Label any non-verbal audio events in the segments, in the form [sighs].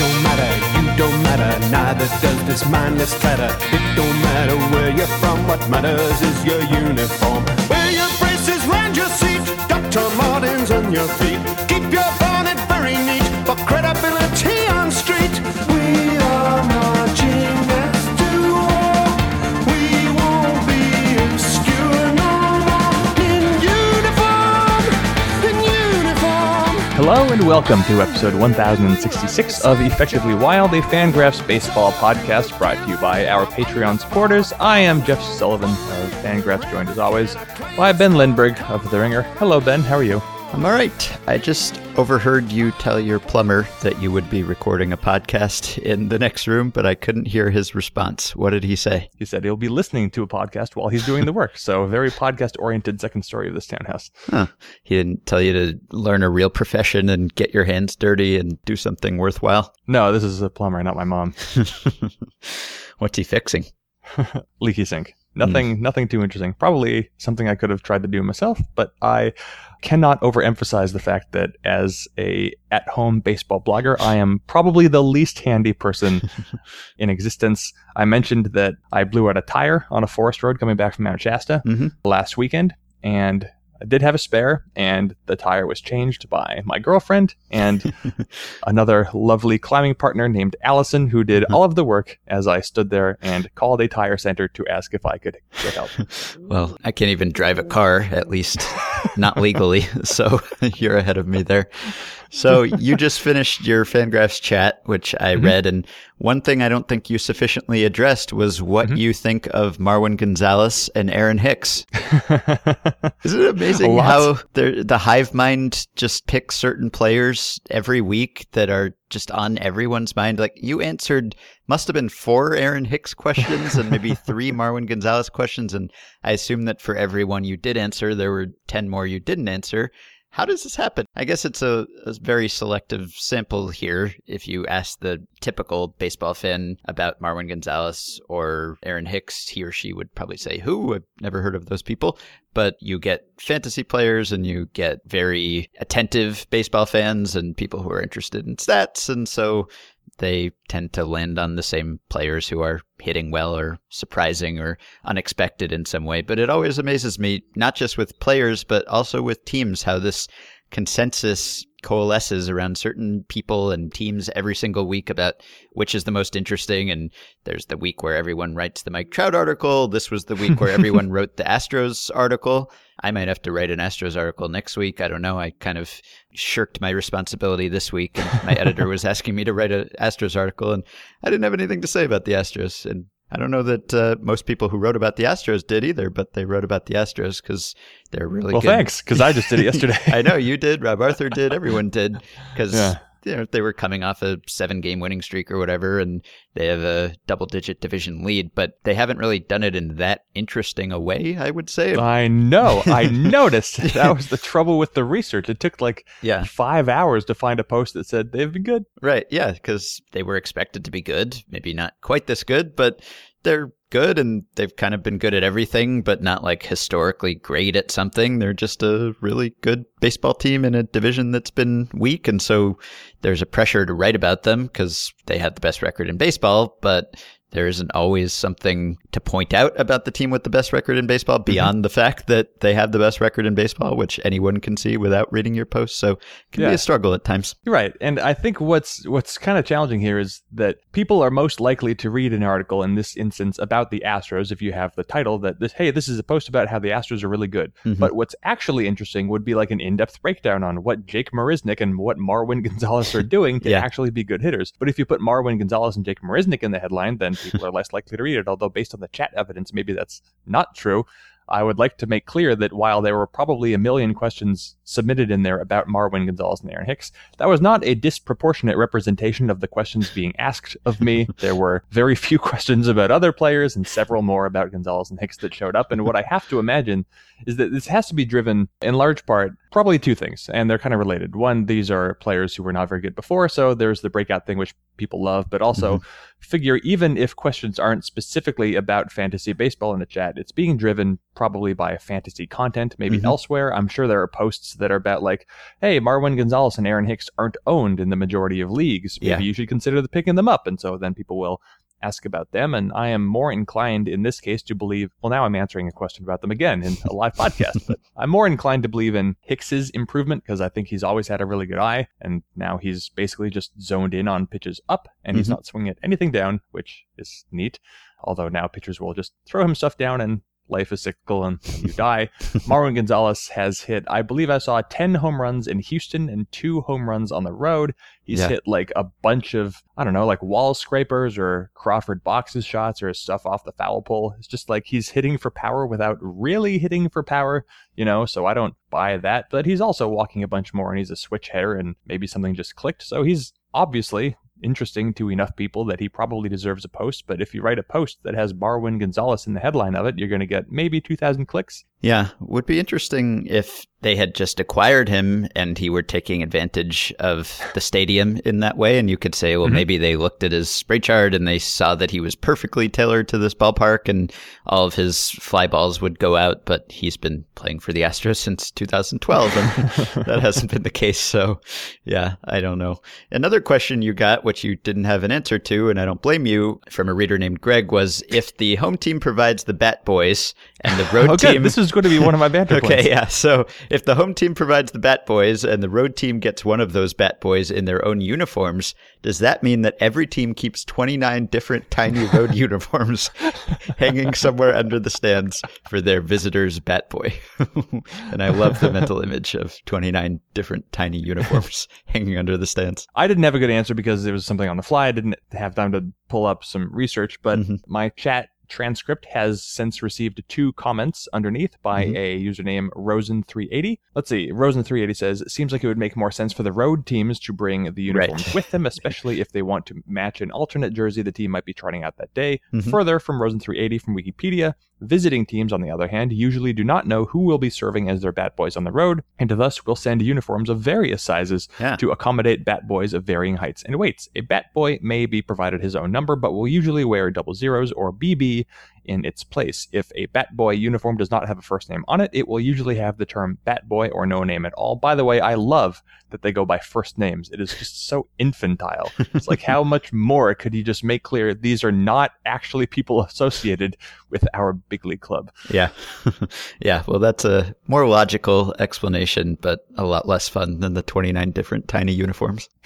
don't matter, you don't matter, neither does this mindless clatter. It don't matter where you're from, what matters is your uniform. Wear your braces round your seat, Dr. Martin's on your feet. Keep Hello and welcome to episode 1066 of Effectively Wild, a Fangraphs baseball podcast brought to you by our Patreon supporters. I am Jeff Sullivan of Fangraphs, joined as always by Ben Lindbergh of The Ringer. Hello, Ben. How are you? I'm all right. I just overheard you tell your plumber that you would be recording a podcast in the next room, but I couldn't hear his response. What did he say? He said he'll be listening to a podcast while he's doing the work. So, very podcast oriented second story of this townhouse. Huh. He didn't tell you to learn a real profession and get your hands dirty and do something worthwhile. No, this is a plumber, not my mom. [laughs] What's he fixing? [laughs] Leaky sink. Nothing, nothing too interesting. Probably something I could have tried to do myself, but I cannot overemphasize the fact that as a at-home baseball blogger, I am probably the least handy person [laughs] in existence. I mentioned that I blew out a tire on a forest road coming back from Mount Shasta Mhm. last weekend, and I did have a spare, and the tire was changed by my girlfriend and [laughs] another lovely climbing partner named Allison, who did mm-hmm. all of the work as I stood there and called a tire center to ask if I could get help. [laughs] Well, I can't even drive a car, at least not legally. [laughs] So you're ahead of me there. So you just finished your Fangraphs chat, which I Mhm. read. And one thing I don't think you sufficiently addressed was what Mhm. you think of Marwin Gonzalez and Aaron Hicks. [laughs] Isn't it amazing how the hive mind just picks certain players every week that are just on everyone's mind? Like you answered, must have been four Aaron Hicks questions and maybe [laughs] three Marwin Gonzalez questions. And I assume that for every one you did answer, there were 10 more you didn't answer. How does this happen? I guess it's a, a very selective sample here. If you ask the typical baseball fan about Marwin Gonzalez or Aaron Hicks, he or she would probably say, Who? I've never heard of those people. But you get fantasy players and you get very attentive baseball fans and people who are interested in stats. And so they tend to land on the same players who are hitting well or surprising or unexpected in some way. But it always amazes me, not just with players, but also with teams, how this consensus coalesces around certain people and teams every single week about which is the most interesting. And there's the week where everyone writes the Mike Trout article. This was the week where [laughs] everyone wrote the Astros article. I might have to write an Astros article next week. I don't know. I kind of shirked my responsibility this week, and my editor was asking me to write an Astros article, and I didn't have anything to say about the Astros. And I don't know that uh, most people who wrote about the Astros did either, but they wrote about the Astros because they're really well, good. thanks, because I just did it [laughs] yesterday. I know you did. Rob Arthur did. Everyone did because Yeah. They were coming off a seven-game winning streak or whatever, and they have a double-digit division lead. But they haven't really done it in that interesting a way. I would say. I know. I noticed. [laughs] That was the trouble with the research. It took like yeah. five hours to find a post that said they've been good. Right. Yeah. Because they were expected to be good. Maybe not quite this good, but they're good and they've kind of been good at everything, but not like historically great at something. They're just a really good baseball team in a division that's been weak. And so there's a pressure to write about them because they have the best record in baseball, but there isn't always something to point out about the team with the best record in baseball beyond the fact that they have the best record in baseball, which anyone can see without reading your post. So it can be a struggle at times. You're right, and I think what's what's kind of challenging here is that people are most likely to read an article in this instance about the Astros if you have the title that this hey this is a post about how the Astros are really good. Mhm. But what's actually interesting would be like an in-depth breakdown on what Jake Marisnick and what Marwin [laughs] Gonzalez are doing to Yeah. actually be good hitters. But if you put Marwin Gonzalez and Jake Marisnick in the headline, then people are less likely to read it. Although based on the chat evidence, maybe that's not true. I would like to make clear that while there were probably a million questions submitted in there about Marwin Gonzalez and Aaron Hicks, that was not a disproportionate representation of the questions being asked of me. [laughs] there were very few questions about other players and several more about Gonzalez and Hicks that showed up. And what I have to imagine is that this has to be driven in large part probably two things, and they're kind of related. One, these are players who were not very good before, so there's the breakout thing which people love, but also mm-hmm. Figure even if questions aren't specifically about fantasy baseball in the chat, it's being driven probably by fantasy content, maybe Mhm. elsewhere. I'm sure there are posts that are about like, hey, Marwin Gonzalez and Aaron Hicks aren't owned in the majority of leagues. Maybe Yeah. you should consider the picking them up. And so then people will ask about them. And I am more inclined in this case to believe, well, now I'm answering a question about them again in a live [laughs] podcast, but I'm more inclined to believe in Hicks's improvement because I think he's always had a really good eye. And now he's basically just zoned in on pitches up and he's Mhm. not swinging at anything down, which is neat. Although now pitchers will just throw him stuff down and life is cyclical and you die. Marwin Gonzalez has hit, I believe I saw 10 home runs in Houston and two home runs on the road. He's Yeah. hit like a bunch of, I don't know, like wall scrapers or Crawford boxes shots or stuff off the foul pole. It's just like he's hitting for power without really hitting for power, you know, so I don't buy that. But he's also walking a bunch more and he's a switch hitter and maybe something just clicked. So he's obviously interesting to enough people that he probably deserves a post. But if you write a post that has Marwin Gonzalez in the headline of it, you're going to get maybe 2,000 clicks. Yeah, would be interesting if they had just acquired him and he were taking advantage of the stadium in that way. And you could say, well, Mhm. maybe they looked at his spray chart and they saw that he was perfectly tailored to this ballpark and all of his fly balls would go out. But he's been playing for the Astros since 2012 and [laughs] that hasn't been the case. So, yeah, I don't know. Another question you got, which you didn't have an answer to, and I don't blame you, from a reader named Greg, was if the home team provides the Bat Boys and the road [laughs] oh, good. team. This is going to be one of my banter [laughs] Okay, points. yeah. So if the home team provides the Bat Boys and the road team gets one of those Bat Boys in their own uniforms, does that mean that every team keeps 29 different tiny road [laughs] uniforms hanging somewhere under the stands for their visitors' Bat Boy? [laughs] and I love the mental image of 29 different tiny uniforms [laughs] hanging under the stands. I didn't have a good answer because it was something on the fly. I didn't have time to pull up some research, but Mhm. my chat transcript has since received two comments underneath by Mhm. a username Rosen380. Let's see. Rosen380 says, It seems like it would make more sense for the road teams to bring the uniforms Right. with them, especially if they want to match an alternate jersey the team might be trying out that day. Mhm. Further, from Rosen380 from Wikipedia, visiting teams, on the other hand, usually do not know who will be serving as their bat boys on the road, and thus will send uniforms of various sizes Yeah. to accommodate bat boys of varying heights and weights. A bat boy may be provided his own number, but will usually wear double zeros or BB in its place. If a bat boy uniform does not have a first name on it, it will usually have the term bat boy or no name at all. By the way, I love that they go by first names. It is just so infantile. It's like how much more could you just make clear these are not actually people associated with our big league club? Yeah. [laughs] yeah. Well, that's a more logical explanation, but a lot less fun than the 29 different tiny uniforms. [laughs]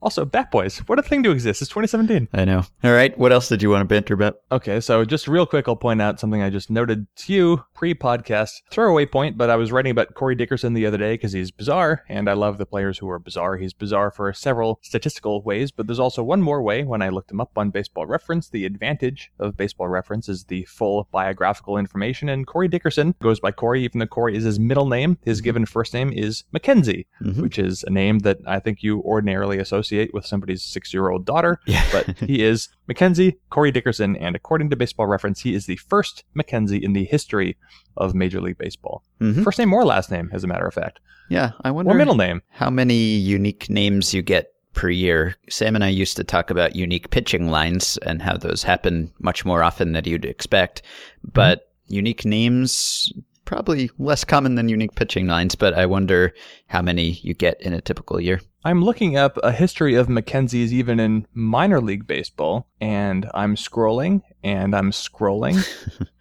Also, bat boys. What a thing to exist. It's 2017. I know. All right. What else did you want to banter about? Okay, so just real quick, I'll point out something I just noted to you pre podcast. Throwaway point, but I was writing about Corey Dickerson the other day because he's bizarre, and I love the players who are bizarre. He's bizarre for several statistical ways, but there's also one more way when I looked him up on Baseball Reference. The advantage of Baseball Reference is the full biographical information, and Corey Dickerson goes by Corey, even though Corey is his middle name. His given first name is Mackenzie, Mhm. which is a name that I think you ordinarily associate with somebody's six year old daughter Yeah. but he is Mackenzie Corey Dickerson, and according to Baseball Reference, he is the first Mackenzie in the history of Major League Baseball. Mhm. First name or last name, as a matter of fact, Yeah. I wonder or middle name. how many unique names you get per year. Sam and I used to talk about unique pitching lines and how those happen much more often than you'd expect. But unique names, probably less common than unique pitching lines, but I wonder how many you get in a typical year. I'm looking up a history of Mackenzies even in minor league baseball, and I'm scrolling and I'm scrolling,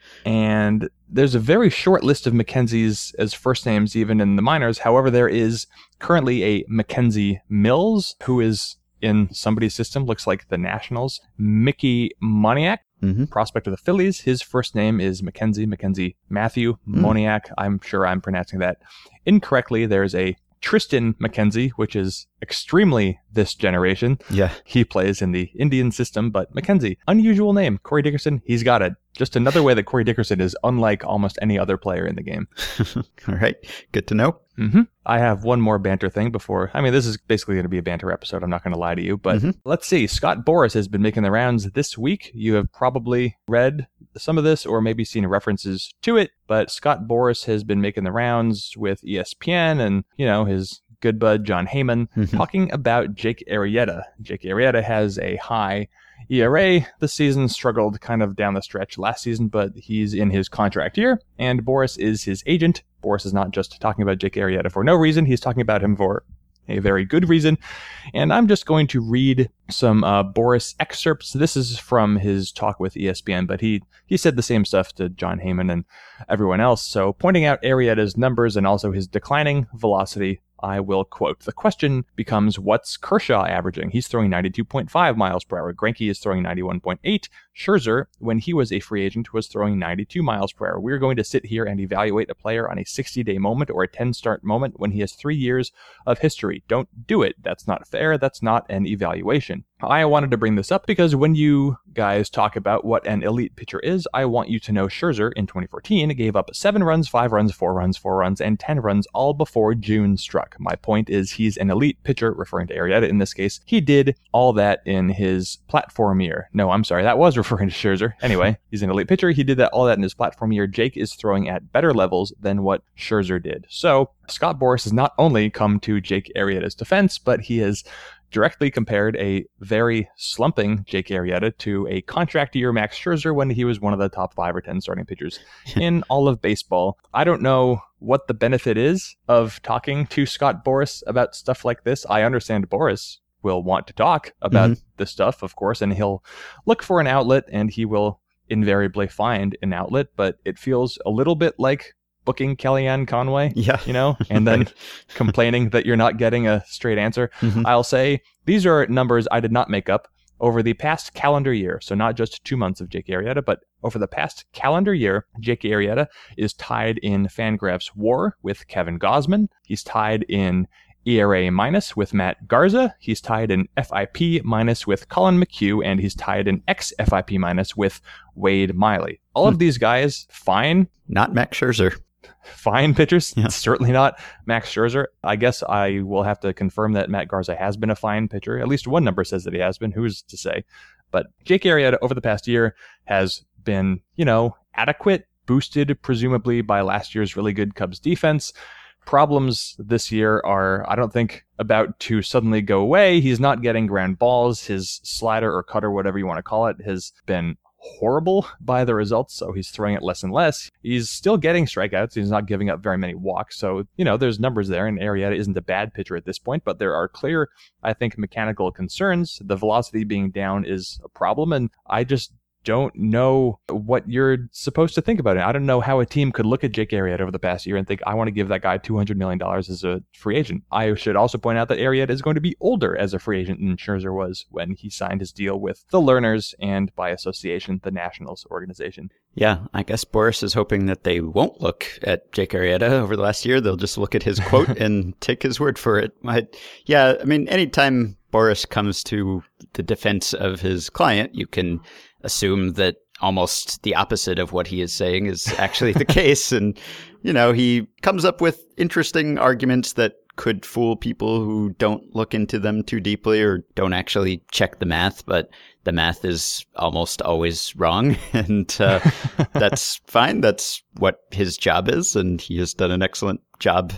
[laughs] and there's a very short list of Mackenzies as first names even in the minors. However, there is currently a Mackenzie Mills who is in somebody's system, looks like the Nationals. Mickey Moniak, hmm prospect of the Phillies. His first name is Mackenzie, Mackenzie Matthew Hmm. Moniak. I'm sure I'm pronouncing that incorrectly. There's a Triston McKenzie, which is extremely this generation. Yeah. He plays in the Indian system, but Mackenzie, unusual name. Corey Dickerson, he's got it. Just another way that Corey Dickerson is unlike almost any other player in the game. [laughs] All right. Good to know. hmm I have one more banter thing before. I mean, this is basically going to be a banter episode. I'm not going to lie to you, but Mhm. let's see. Scott Boras has been making the rounds this week. You have probably read some of this or maybe seen references to it, but Scott Boras has been making the rounds with ESPN and, you know, his good bud Jon Heyman [laughs] Mhm. talking about Jake Arrieta. Jake Arrieta has a high ERA this season struggled kind of down the stretch last season, but he's in his contract year, and Boras is his agent. Boras is not just talking about Jake Arrieta for no reason, he's talking about him for a very good reason. And I'm just going to read some uh, Boras excerpts. This is from his talk with ESPN, but he he said the same stuff to Jon Heyman and everyone else. So pointing out Arrieta's numbers and also his declining velocity I will quote. The question becomes what's Kershaw averaging? He's throwing 92.5 miles per hour. Greinke is throwing 91.8. Scherzer, when he was a free agent, was throwing 92 miles per hour. We're going to sit here and evaluate a player on a 60 day moment or a 10 start moment when he has three years of history. Don't do it. That's not fair. That's not an evaluation. I wanted to bring this up because when you guys talk about what an elite pitcher is, I want you to know Scherzer in 2014 gave up seven runs, five runs, four runs, four runs, and 10 runs all before June struck. My point is he's an elite pitcher, referring to Arrieta in this case. He did all that in his platform year. No, I'm sorry, that was referring to Scherzer. Anyway, [laughs] he's an elite pitcher. He did that all that in his platform year. Jake is throwing at better levels than what Scherzer did. So Scott Boras has not only come to Jake Arrieta's defense, but he has directly compared a very slumping Jake Arrieta to a contract year Max Scherzer when he was one of the top five or 10 starting pitchers [laughs] in all of baseball. I don't know what the benefit is of talking to Scott Boras about stuff like this. I understand Boras will want to talk about mm-hmm. this stuff, of course, and he'll look for an outlet and he will invariably find an outlet, but it feels a little bit like booking Kellyanne Conway, [laughs] yeah. you know, and then [laughs] complaining that you're not getting a straight answer. Mm-hmm. I'll say these are numbers I did not make up over the past calendar year. So not just two months of Jake Arrieta, but over the past calendar year, Jake Arrieta is tied in Fangraphs WAR with Kevin Gausman. He's tied in ERA minus with Matt Garza. He's tied in FIP minus with Collin McHugh, and he's tied in XFIP minus with Wade Miley. All of hmm. these guys, fine. Not Max Scherzer fine pitchers. Yeah. [laughs] Certainly not Max Scherzer. I guess I will have to confirm that Matt Garza has been a fine pitcher. At least one number says that he has been. Who's to say? But Jake Arrieta over the past year has been, you know, adequate, boosted presumably by last year's really good Cubs defense. Problems this year are, I don't think, about to suddenly go away. He's not getting ground balls. His slider or cutter, whatever you want to call it, has been horrible [laughs] by the results, so he's throwing it less and less. He's still getting strikeouts. He's not giving up very many walks. So, you know, there's numbers there, and Arrieta isn't a bad pitcher at this point, but there are clear, I think, mechanical concerns. The velocity being down is a problem, and I just don't know what you're supposed to think about it. I don't know how a team could look at Jake Arrieta over the past year and think, I want to give that guy $200 million as a free agent. I should also point out that Arrieta is going to be older as a free agent than Scherzer was when he signed his deal with the Lerners and by association, the Nationals organization. Yeah, I guess Boras is hoping that they won't look at Jake Arrieta over the last year. They'll just look at his quote [laughs] and take his word for it. I, yeah, I mean, anytime Boras comes to the defense of his client, you can assume that almost the opposite of what he is saying is actually the [laughs] case. And, you know, he comes up with interesting arguments that could fool people who don't look into them too deeply or don't actually check the math, but the math is almost always wrong. [laughs] And uh, [laughs] that's fine. That's what his job is. And he has done an excellent job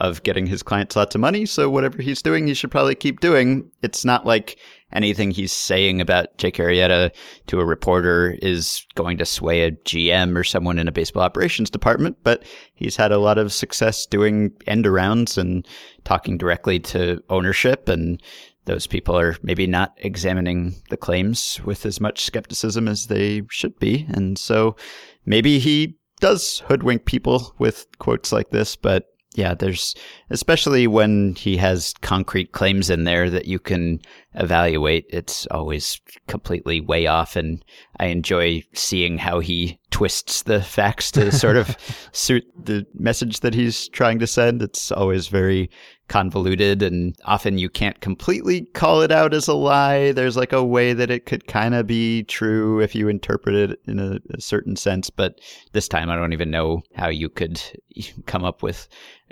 of getting his clients lots of money. So whatever he's doing, he should probably keep doing. It's not like anything he's saying about Jake Arrieta to a reporter is going to sway a GM or someone in a baseball operations department, but he's had a lot of success doing end arounds and talking directly to ownership and those people are maybe not examining the claims with as much skepticism as they should be. And so maybe he does hoodwink people with quotes like this, but yeah, there's especially when he has concrete claims in there that you can evaluate. It's always completely way off, and I enjoy seeing how he twists the facts to sort of [laughs] suit the message that he's trying to send. It's always very convoluted, and often you can't completely call it out as a lie. There's like a way that it could kind of be true if you interpret it in a, a certain sense, but this time I don't even know how you could come up with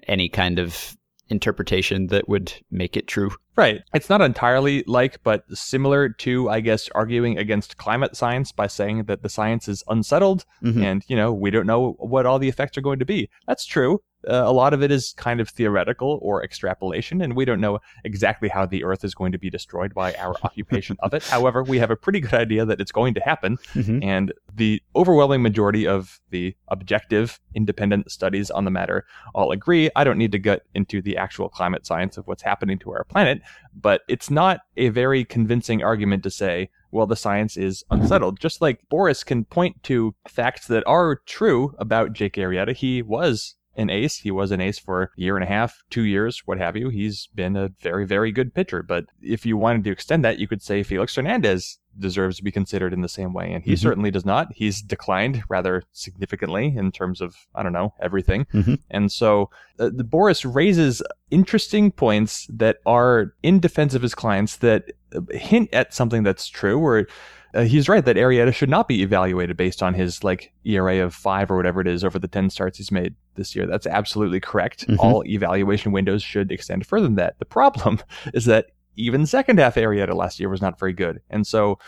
any kind of interpretation that would make it true. Right. It's not entirely like, but similar to, I guess, arguing against climate science by saying that the science is unsettled mm-hmm. and, you know, we don't know what all the effects are going to be. That's true. Uh, a lot of it is kind of theoretical or extrapolation, and we don't know exactly how the Earth is going to be destroyed by our occupation of it. [laughs] However, we have a pretty good idea that it's going to happen, Mhm. and the overwhelming majority of the objective, independent studies on the matter all agree. I don't need to get into the actual climate science of what's happening to our planet, but it's not a very convincing argument to say, well, the science is unsettled. Just like Boras can point to facts that are true about Jake Arrieta, he was an ace. He was an ace for a year and a half, two years, what have you. He's been a very, very good pitcher. But if you wanted to extend that, you could say Felix Hernandez deserves to be considered in the same way. And he Mhm. certainly does not. He's declined rather significantly in terms of, I don't know, everything. Mhm. And so uh, the Boras raises interesting points that are in defense of his clients that hint at something that's true where uh, he's right that Arrieta should not be evaluated based on his like ERA of five or whatever it is over the 10 starts he's made this year. That's absolutely correct. Mhm. All evaluation windows should extend further than that. The problem [laughs] is that even second half Arrieta last year was not very good. And so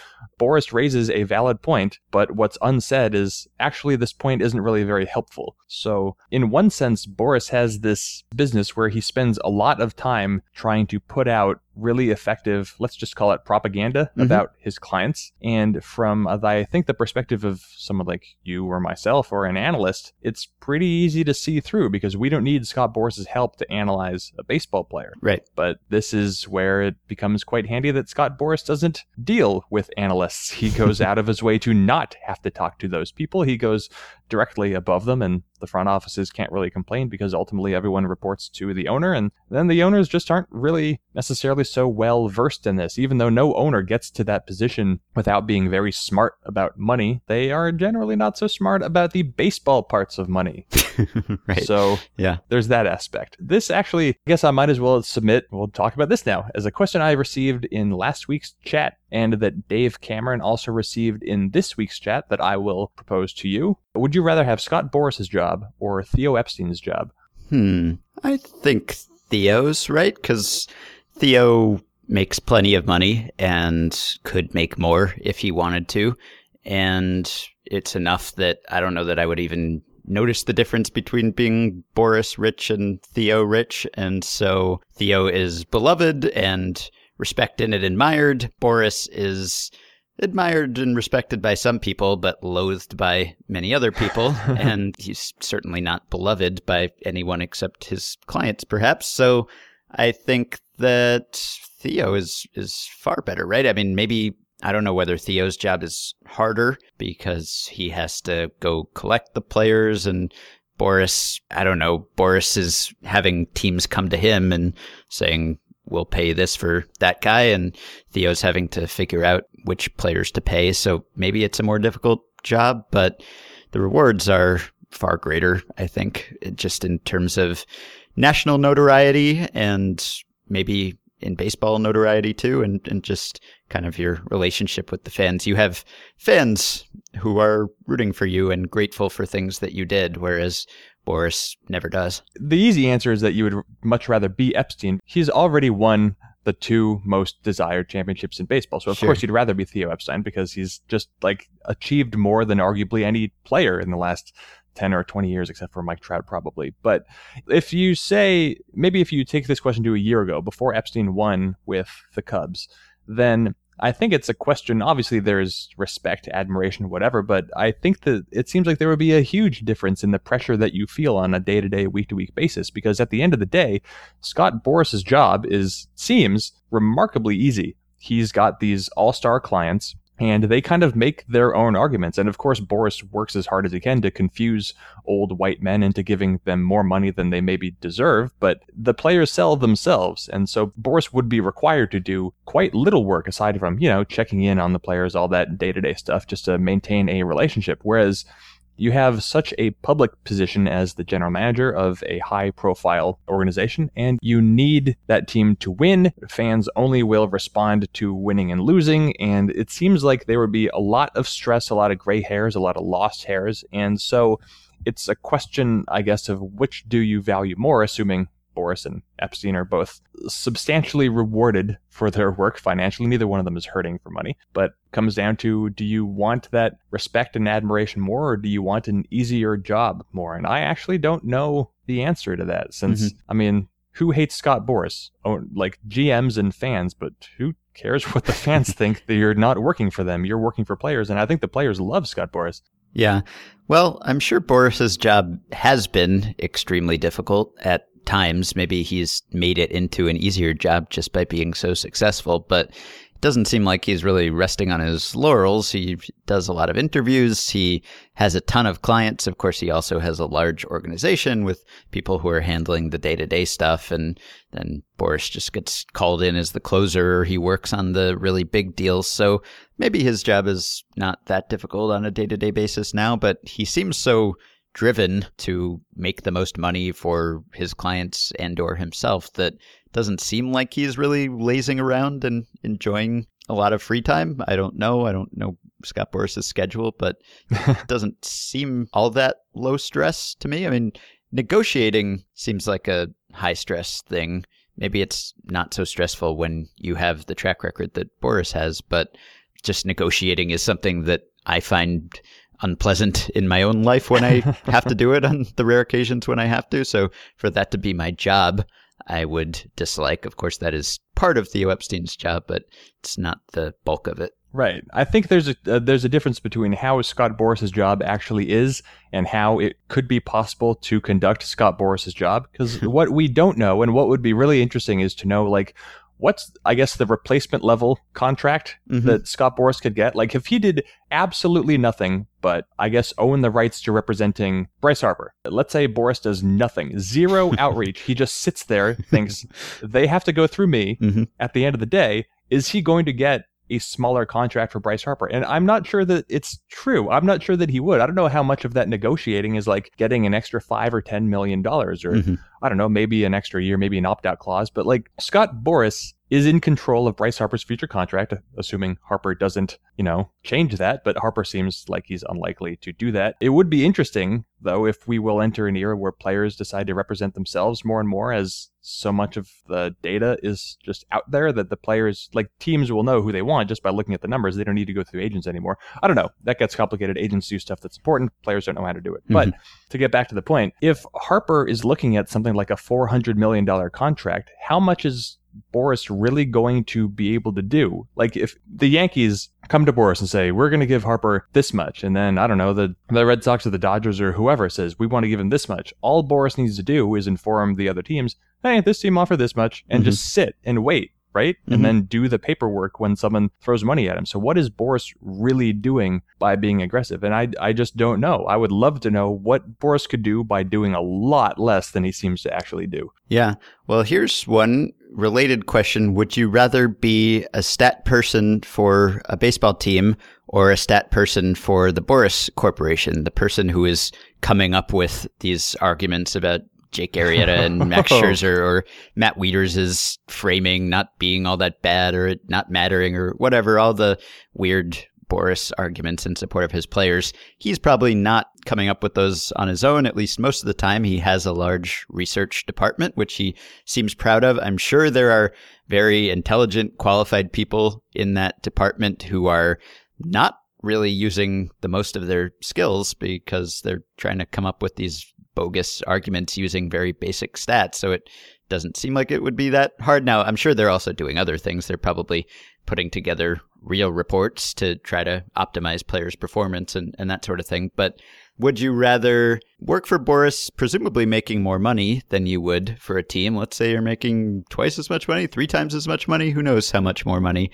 Boras raises a valid point, but what's unsaid is actually this point isn't really very helpful. So, in one sense, Boras has this business where he spends a lot of time trying to put out really effective, let's just call it propaganda Mhm. about his clients. And from, uh, I think, the perspective of someone like you or myself or an analyst, it's pretty easy to see through because we don't need Scott Boras's help to analyze a baseball player. Right. But this is where it becomes quite handy that Scott Boras doesn't deal with analysts. He goes [laughs] out of his way to not have to talk to those people. He goes directly above them, and the front offices can't really complain because ultimately everyone reports to the owner, and then the owners just aren't really necessarily so well versed in this. Even though no owner gets to that position without being very smart about money, they are generally not so smart about the baseball parts of money. [laughs] right. So yeah. there's that aspect. This actually, I guess I might as well submit, we'll talk about this now, as a question I received in last week's chat and that Dave Cameron also received in this week's chat that I will propose to you. Would you rather have Scott Boras's job or Theo Epstein's job? Hmm. I think Theo's right because Theo makes plenty of money and could make more if he wanted to, and it's enough that I don't know that I would even notice the difference between being Boras rich and Theo rich, and so Theo is beloved and respected and admired. Boras is admired and respected by some people, but loathed by many other people. [laughs] and he's certainly not beloved by anyone except his clients, perhaps. So I think that Theo is, is far better, right? I mean, maybe I don't know whether Theo's job is harder because he has to go collect the players and Boras, I don't know, Boras is having teams come to him and saying, we'll pay this for that guy. And Theo's having to figure out which players to pay. So maybe it's a more difficult job, but the rewards are far greater, I think, just in terms of national notoriety and maybe in baseball notoriety too, and, and just kind of your relationship with the fans. You have fans who are rooting for you and grateful for things that you did, whereas Boras never does. The easy answer is that you would much rather be Epstein. He's already won the two most desired championships in baseball. So of Sure. course you'd rather be Theo Epstein because he's just like achieved more than arguably any player in the last 10 or 20 years except for Mike Trout probably. But if you say maybe if you take this question to a year ago before Epstein won with the Cubs, then I think it's a question. Obviously, there's respect, admiration, whatever, but I think that it seems like there would be a huge difference in the pressure that you feel on a day to day, week to week basis. Because at the end of the day, Scott Boras's job is seems remarkably easy. He's got these all star clients, and they kind of make their own arguments. And of course, Boras works as hard as he can to confuse old white men into giving them more money than they maybe deserve. But the players sell themselves. And so Boras would be required to do quite little work aside from, you know, checking in on the players, all that day to day stuff just to maintain a relationship. Whereas you have such a public position as the general manager of a high profile organization, and you need that team to win. Fans only will respond to winning and losing, and it seems like there would be a lot of stress, a lot of gray hairs, a lot of lost hairs, and so it's a question, I guess, of which do you value more, assuming Boras and Epstein are both substantially rewarded for their work financially. Neither one of them is hurting for money, but comes down to do you want that respect and admiration more or do you want an easier job more? And I actually don't know the answer to that since, mm-hmm. I mean, who hates Scott Boras? Oh, like GMs and fans, but who cares what the fans [laughs] think that you're not working for them? You're working for players. And I think the players love Scott Boras. Yeah. Well, I'm sure Boras's job has been extremely difficult at times. Maybe he's made it into an easier job just by being so successful, but it doesn't seem like he's really resting on his laurels. He does a lot of interviews. He has a ton of clients. Of course, he also has a large organization with people who are handling the day to day stuff. And then Boras just gets called in as the closer. He works on the really big deals. So maybe his job is not that difficult on a day to day basis now, but he seems so driven to make the most money for his clients and or himself that doesn't seem like he's really lazing around and enjoying a lot of free time. I don't know. I don't know Scott Boras's schedule, but it [laughs] doesn't seem all that low stress to me. I mean, negotiating seems like a high stress thing. Maybe it's not so stressful when you have the track record that Boras has, but just negotiating is something that I find unpleasant in my own life when I [laughs] have to do it on the rare occasions when I have to. So for that to be my job, I would dislike. Of course, that is part of Theo Epstein's job, but it's not the bulk of it. Right. I think there's a uh, there's a difference between how Scott Boras's job actually is and how it could be possible to conduct Scott Boras's job. Because [laughs] what we don't know and what would be really interesting is to know like what's I guess the replacement level contract Mm-hmm. that Scott Boras could get. Like if he did absolutely nothing but I guess own the rights to representing Bryce Harper. Let's say Boras does nothing, zero [laughs] outreach. He just sits there, thinks [laughs] they have to go through me. Mhm. At the end of the day, is he going to get a smaller contract for Bryce Harper? And I'm not sure that it's true. I'm not sure that he would. I don't know how much of that negotiating is like getting an extra five or ten million dollars, or Mhm. I don't know, maybe an extra year, maybe an opt out clause. But like Scott Boras is in control of Bryce Harper's future contract, assuming Harper doesn't, you know, change that. But Harper seems like he's unlikely to do that. It would be interesting, though, if we will enter an era where players decide to represent themselves more and more as so much of the data is just out there that the players, like teams, will know who they want just by looking at the numbers. They don't need to go through agents anymore. I don't know. That gets complicated. Agents do stuff that's important. Players don't know how to do it. Mm-hmm. But to get back to the point, if Harper is looking at something like a $400 million contract, how much is Boras really going to be able to do? Like, if the Yankees come to Boras and say, we're going to give Harper this much, and then, I don't know, the, the Red Sox or the Dodgers or whoever says, we want to give him this much, all Boras needs to do is inform the other teams, hey, this team offered this much, and just sit and wait. Right? Mhm. And then do the paperwork when someone throws money at him. So, what is Boras really doing by being aggressive? And I, I just don't know. I would love to know what Boras could do by doing a lot less than he seems to actually do. Yeah. Well, here's one related question. Would you rather be a stat person for a baseball team or a stat person for the Boras Corporation, the person who is coming up with these arguments about Jake Arrieta and [laughs] Max Oh. Scherzer or Matt Wieters' framing not being all that bad or it not mattering or whatever, all the weird Boras arguments in support of his players. He's probably not coming up with those on his own. At least most of the time, he has a large research department, which he seems proud of. I'm sure there are very intelligent, qualified people in that department who are not really using the most of their skills because they're trying to come up with these bogus arguments using very basic stats. So it doesn't seem like it would be that hard. Now, I'm sure they're also doing other things. They're probably putting together real reports to try to optimize players' performance and, and that sort of thing. But would you rather work for Boras, presumably making more money than you would for a team? Let's say you're making twice as much money, three times as much money, who knows how much more money,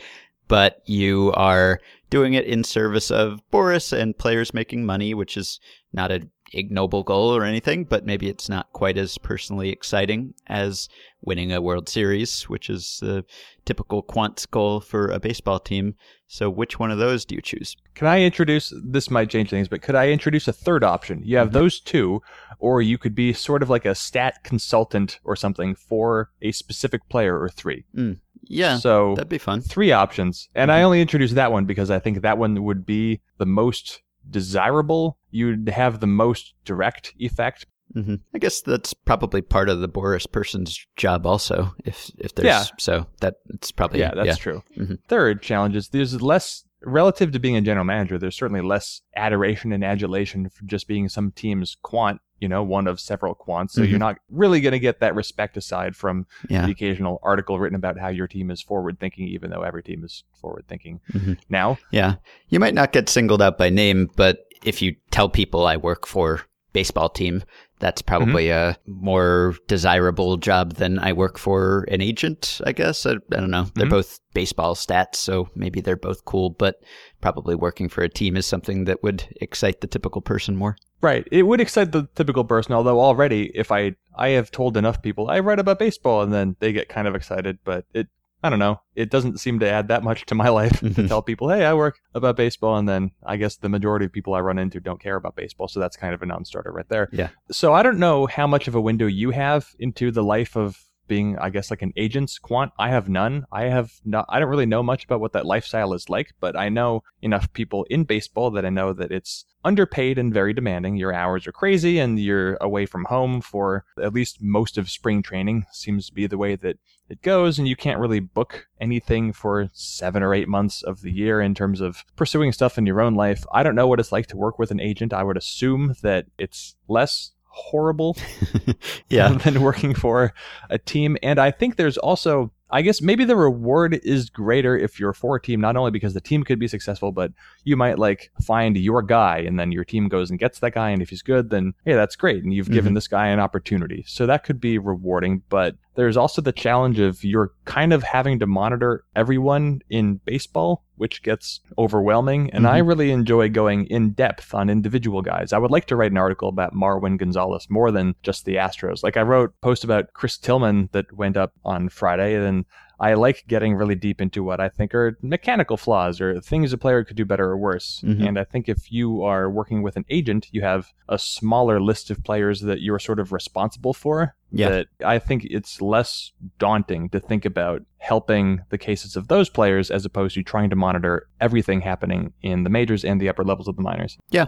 but you are doing it in service of Boras and players making money, which is not a ignoble goal or anything, but maybe it's not quite as personally exciting as winning a World Series, which is the typical quant's goal for a baseball team. So, which one of those do you choose? Can I introduce this might change things, but could I introduce a third option? You have mm-hmm. those two, or you could be sort of like a stat consultant or something for a specific player or three. Mm. Yeah, so that'd be fun. three options. And I mm-hmm. only introduced that one because I think that one would be the most desirable. You'd have the most direct effect. hmm I guess that's probably part of the Boras person's job, also. If if there's Yeah. so that it's probably Yeah, that's true. Mhm. Third challenge is there's less relative to being a general manager, there's certainly less adoration and adulation for just being some team's quant, you know, one of several quants. So Mhm. you're not really going to get that respect aside from Yeah. the occasional article written about how your team is forward thinking, even though every team is forward thinking. Mhm. Now, Yeah. You might not get singled out by name, but if you tell people I work for baseball team, that's probably a more desirable job than I work for an agent, I guess. I, I don't know. They're Mhm. both baseball stats, so maybe they're both cool, but probably working for a team is something that would excite the typical person more. Right. It would excite the typical person, although already if I I have told enough people I write about baseball and then they get kind of excited, but it I don't know. It doesn't seem to add that much to my [laughs] life to Mhm. tell people, "Hey, I work about baseball," and then I guess the majority of people I run into don't care about baseball, so that's kind of a non-starter right there. Yeah. So I don't know how much of a window you have into the life of being, I guess, like an agent's quant. I have none. I have not. I don't really know much about what that lifestyle is like, but I know enough people in baseball that I know that it's underpaid and very demanding. Your hours are crazy, and you're away from home for at least most of spring training. Seems to be the way that it goes, and you can't really book anything for seven or eight months of the year in terms of pursuing stuff in your own life. I don't know what it's like to work with an agent. I would assume that it's less horrible [laughs] yeah. than working for a team. And I think there's also, I guess maybe the reward is greater if you're for a team, not only because the team could be successful, but you might like find your guy and then your team goes and gets that guy. And if he's good, then hey, that's great. And you've given mm-hmm. this guy an opportunity. So that could be rewarding. But there's also the challenge of you're kind of having to monitor everyone in baseball, which gets overwhelming. And I mm-hmm. really enjoy going in depth on individual guys. I would like to write an article about Marwin Gonzalez more than just the Astros. Like I wrote a post about Chris Tillman that went up on Friday, and I like getting really deep into what I think are mechanical flaws or things a player could do better or worse. Mhm. And I think if you are working with an agent, you have a smaller list of players that you're sort of responsible for. Yeah. That I think it's less daunting to think about helping the cases of those players as opposed to trying to monitor everything happening in the majors and the upper levels of the minors. Yeah,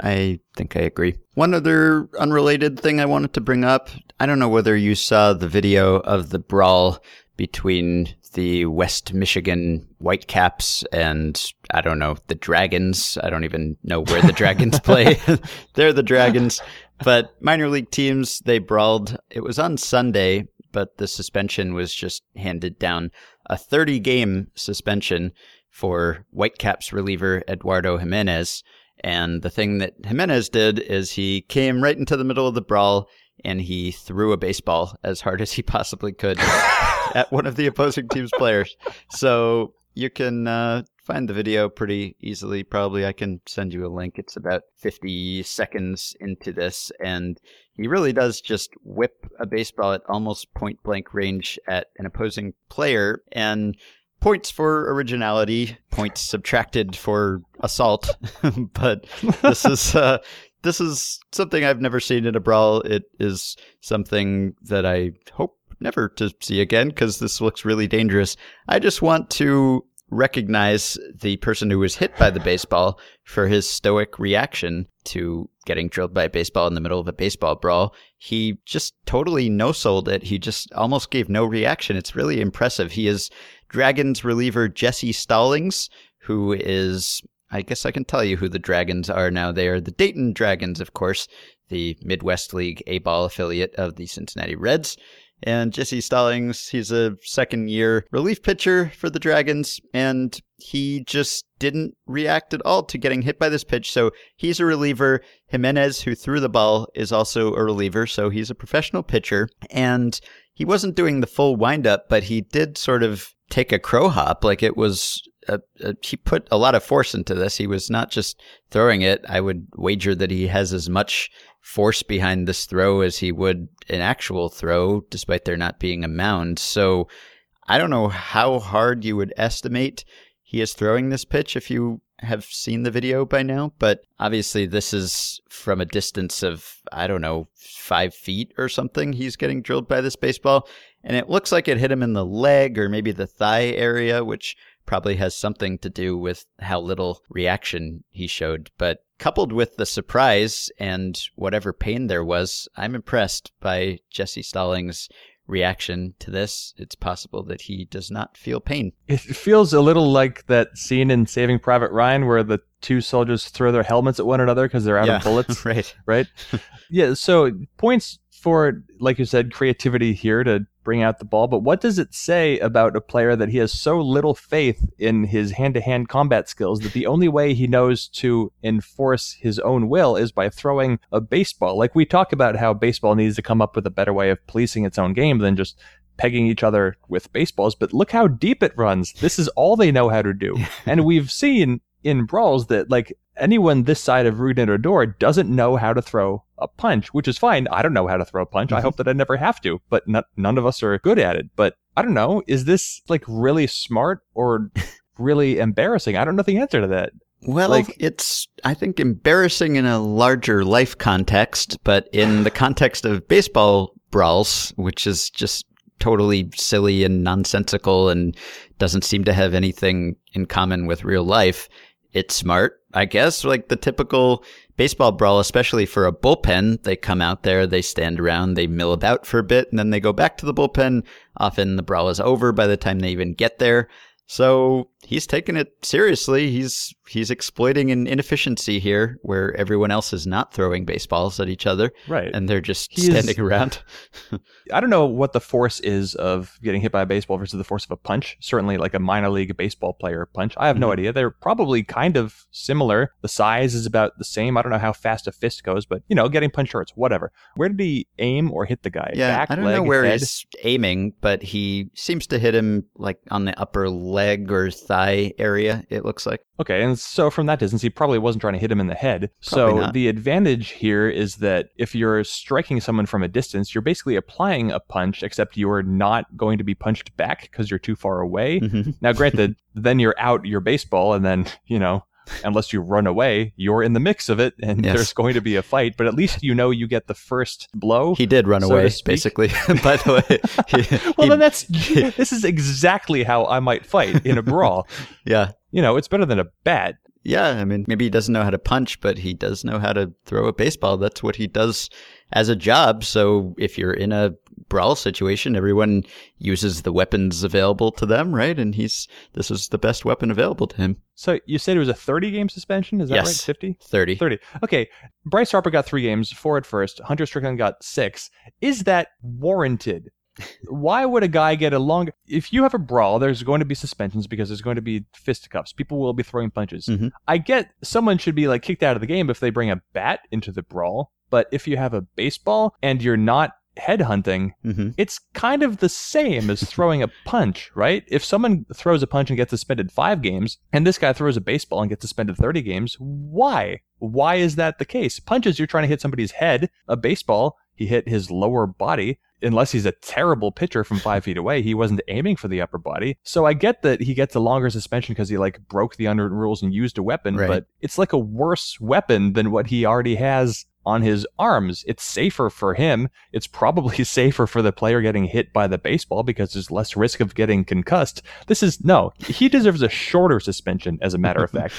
I think I agree. One other unrelated thing I wanted to bring up I don't know whether you saw the video of the brawl between the West Michigan Whitecaps and I don't know, the Dragons. I don't even know where the Dragons [laughs] play. [laughs] They're the Dragons. But minor league teams, they brawled. It was on Sunday, but the suspension was just handed down a 30 game suspension for Whitecaps reliever Eduardo Jimenez. And the thing that Jimenez did is he came right into the middle of the brawl and he threw a baseball as hard as he possibly could [laughs] at one of the opposing team's players. So you can uh, find the video pretty easily. Probably I can send you a link. It's about 50 seconds into this. And he really does just whip a baseball at almost point blank range at an opposing player. And points for originality, points subtracted for assault. [laughs] but this is uh, this is something I've never seen in a brawl. It is something that I hope never to see again because this looks really dangerous. I just want to recognize the person who was hit by the baseball for his stoic reaction to getting drilled by a baseball in the middle of a baseball brawl. He just totally no sold it. He just almost gave no reaction. It's really impressive. He is Dragons reliever Jesse Stallings, who is I guess I can tell you who the Dragons are now. They are the Dayton Dragons, of course, the Midwest League A ball affiliate of the Cincinnati Reds. And Jesse Stallings, he's a second year relief pitcher for the Dragons, and he just didn't react at all to getting hit by this pitch. So he's a reliever. Jimenez, who threw the ball, is also a reliever, so he's a professional pitcher. And he wasn't doing the full windup, but he did sort of take a crow hop. Like it was, a, a, he put a lot of force into this. He was not just throwing it. I would wager that he has as much force behind this throw as he would an actual throw, despite there not being a mound. So I don't know how hard you would estimate he is throwing this pitch if you have seen the video by now, but obviously this is from a distance of, I don't know, five feet or something. He's getting drilled by this baseball, and it looks like it hit him in the leg or maybe the thigh area, which probably has something to do with how little reaction he showed. But coupled with the surprise and whatever pain there was, I'm impressed by Jesse Stallings' reaction to this, it's possible that he does not feel pain. It feels a little like that scene in Saving Private Ryan where the two soldiers throw their helmets at one another because they're out Yeah. of [laughs] bullets. right. right? [laughs] yeah. So points for, like you said, creativity here to bring out the ball. But what does it say about a player that he has so little faith in his hand-to-hand combat skills that the only way he knows to enforce his own will is by throwing a baseball? Like we talk about how baseball needs to come up with a better way of policing its own game than just pegging each other with baseballs. But look how deep it runs. This is all they know how to do. [laughs] and we've seen in brawls that like anyone this side of Rougned Odor doesn't know how to throw a punch, which is fine. I don't know how to throw a punch. I Mhm. hope that I never have to, but not, none of us are good at it. But I don't know. Is this like really smart or [laughs] really embarrassing? I don't know the answer to that. Well, Like- it's, I think, embarrassing in a larger life context, but in the [sighs] context of baseball brawls, which is just totally silly and nonsensical and doesn't seem to have anything in common with real life, it's smart, I guess. Like the typical baseball brawl, especially for a bullpen, they come out there, they stand around, they mill about for a bit, and then they go back to the bullpen. Often the brawl is over by the time they even get there. So he's taking it seriously. He's he's exploiting an inefficiency here where everyone else is not throwing baseballs at each other Right. and they're just He is- standing around. [laughs] I don't know what the force is of getting hit by a baseball versus the force of a punch. Certainly, like a minor league baseball player punch. I have no Mhm. idea. They're probably kind of similar. The size is about the same. I don't know how fast a fist goes, but you know, getting punch hurts. Whatever. Where did he aim or hit the guy? Yeah, Back, I don't leg, know where head? he's aiming, but he seems to hit him like on the upper leg or thigh area. It looks like. Okay, and so from that distance, he probably wasn't trying to hit him in the head. Probably so not. the advantage here is that if you're striking someone from a distance, you're basically applying a punch, except you're not going to be punched back because you're too far away. Mhm. Now, granted, [laughs] then you're out your baseball, and then you know, unless you run away, you're in the mix of it, and Yes. there's going to be a fight. But at least you know you get the first blow. He did run So away, basically. [laughs] By the way, [laughs] he- well, he- then that's this is exactly how I might fight in a brawl. yeah, You know, it's better than a bat. yeah. I mean, maybe he doesn't know how to punch, but he does know how to throw a baseball. That's what he does as a job. So if you're in a brawl situation, everyone uses the weapons available to them, right? And he's this is the best weapon available to him. So you said it was a 30 game suspension? Is that Yes. right? 50? Thirty. 30. Okay. Bryce Harper got three games, four at first. Hunter Strickland got six. Is that warranted? Why would a guy get a long? If you have a brawl, there's going to be suspensions because there's going to be fisticuffs. People will be throwing punches. Mhm. I get someone should be like kicked out of the game if they bring a bat into the brawl, but if you have a baseball and you're not headhunting, hmm it's kind of the same as throwing a punch, right? If someone throws a punch and gets suspended five games, and this guy throws a baseball and gets suspended 30 games, why? Why is that the case? Punches, you're trying to hit somebody's head. A baseball, he hit his lower body. Unless he's a terrible pitcher from five feet away, he wasn't aiming for the upper body. So I get that he gets a longer suspension because he like broke the unwritten rules and used a weapon, Right. but it's like a worse weapon than what he already has on his arms. It's safer for him. It's probably [laughs] safer for the player getting hit by the baseball because there's less risk of getting concussed. This is no, he deserves a shorter suspension, as a matter of [laughs] fact.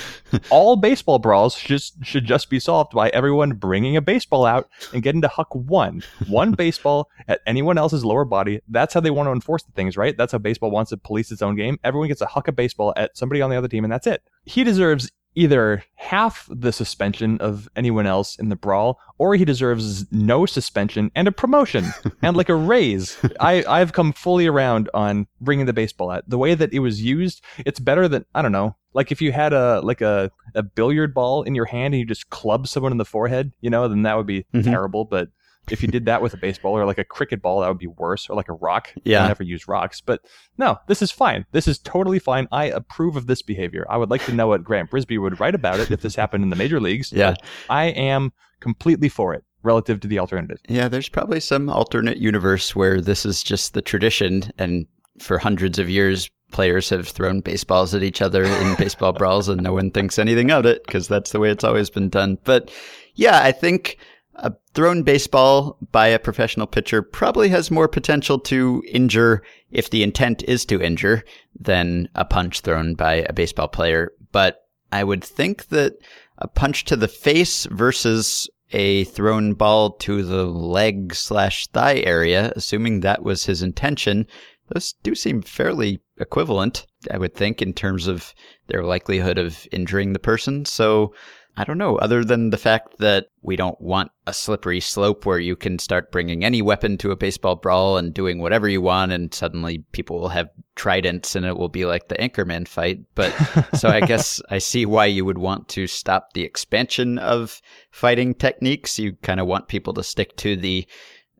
All baseball brawls just, should just be solved by everyone bringing a baseball out and getting to huck one. One [laughs] baseball at anyone else's lower body. That's how they want to enforce the things, right? That's how baseball wants to police its own game. Everyone gets a huck a baseball at somebody on the other team, and that's it. He deserves either half the suspension of anyone else in the brawl, or he deserves no suspension and a promotion [laughs] and like a raise. I, I've come fully around on bringing the baseball out. The way that it was used, it's better than I don't know. Like if you had a like a, a billiard ball in your hand and you just club someone in the forehead, you know, then that would be Mhm. terrible. But if you did that with a baseball or like a cricket ball, that would be worse. Or like a rock. Yeah. I never use rocks. But no, this is fine. This is totally fine. I approve of this behavior. I would like to know what Grant Brisbee would write about it if this happened in the major leagues. Yeah. I am completely for it relative to the alternative. Yeah, there's probably some alternate universe where this is just the tradition, and for hundreds of years, players have thrown baseballs at each other in [laughs] baseball brawls, and no one thinks anything of it because that's the way it's always been done. But yeah, I think a thrown baseball by a professional pitcher probably has more potential to injure if the intent is to injure than a punch thrown by a baseball player. But I would think that a punch to the face versus a thrown ball to the leg slash thigh area, assuming that was his intention, those do seem fairly equivalent, I would think, in terms of their likelihood of injuring the person. So I don't know, other than the fact that we don't want a slippery slope where you can start bringing any weapon to a baseball brawl and doing whatever you want, and suddenly people will have tridents and it will be like the Anchorman fight. But [laughs] so I guess I see why you would want to stop the expansion of fighting techniques. You kind of want people to stick to the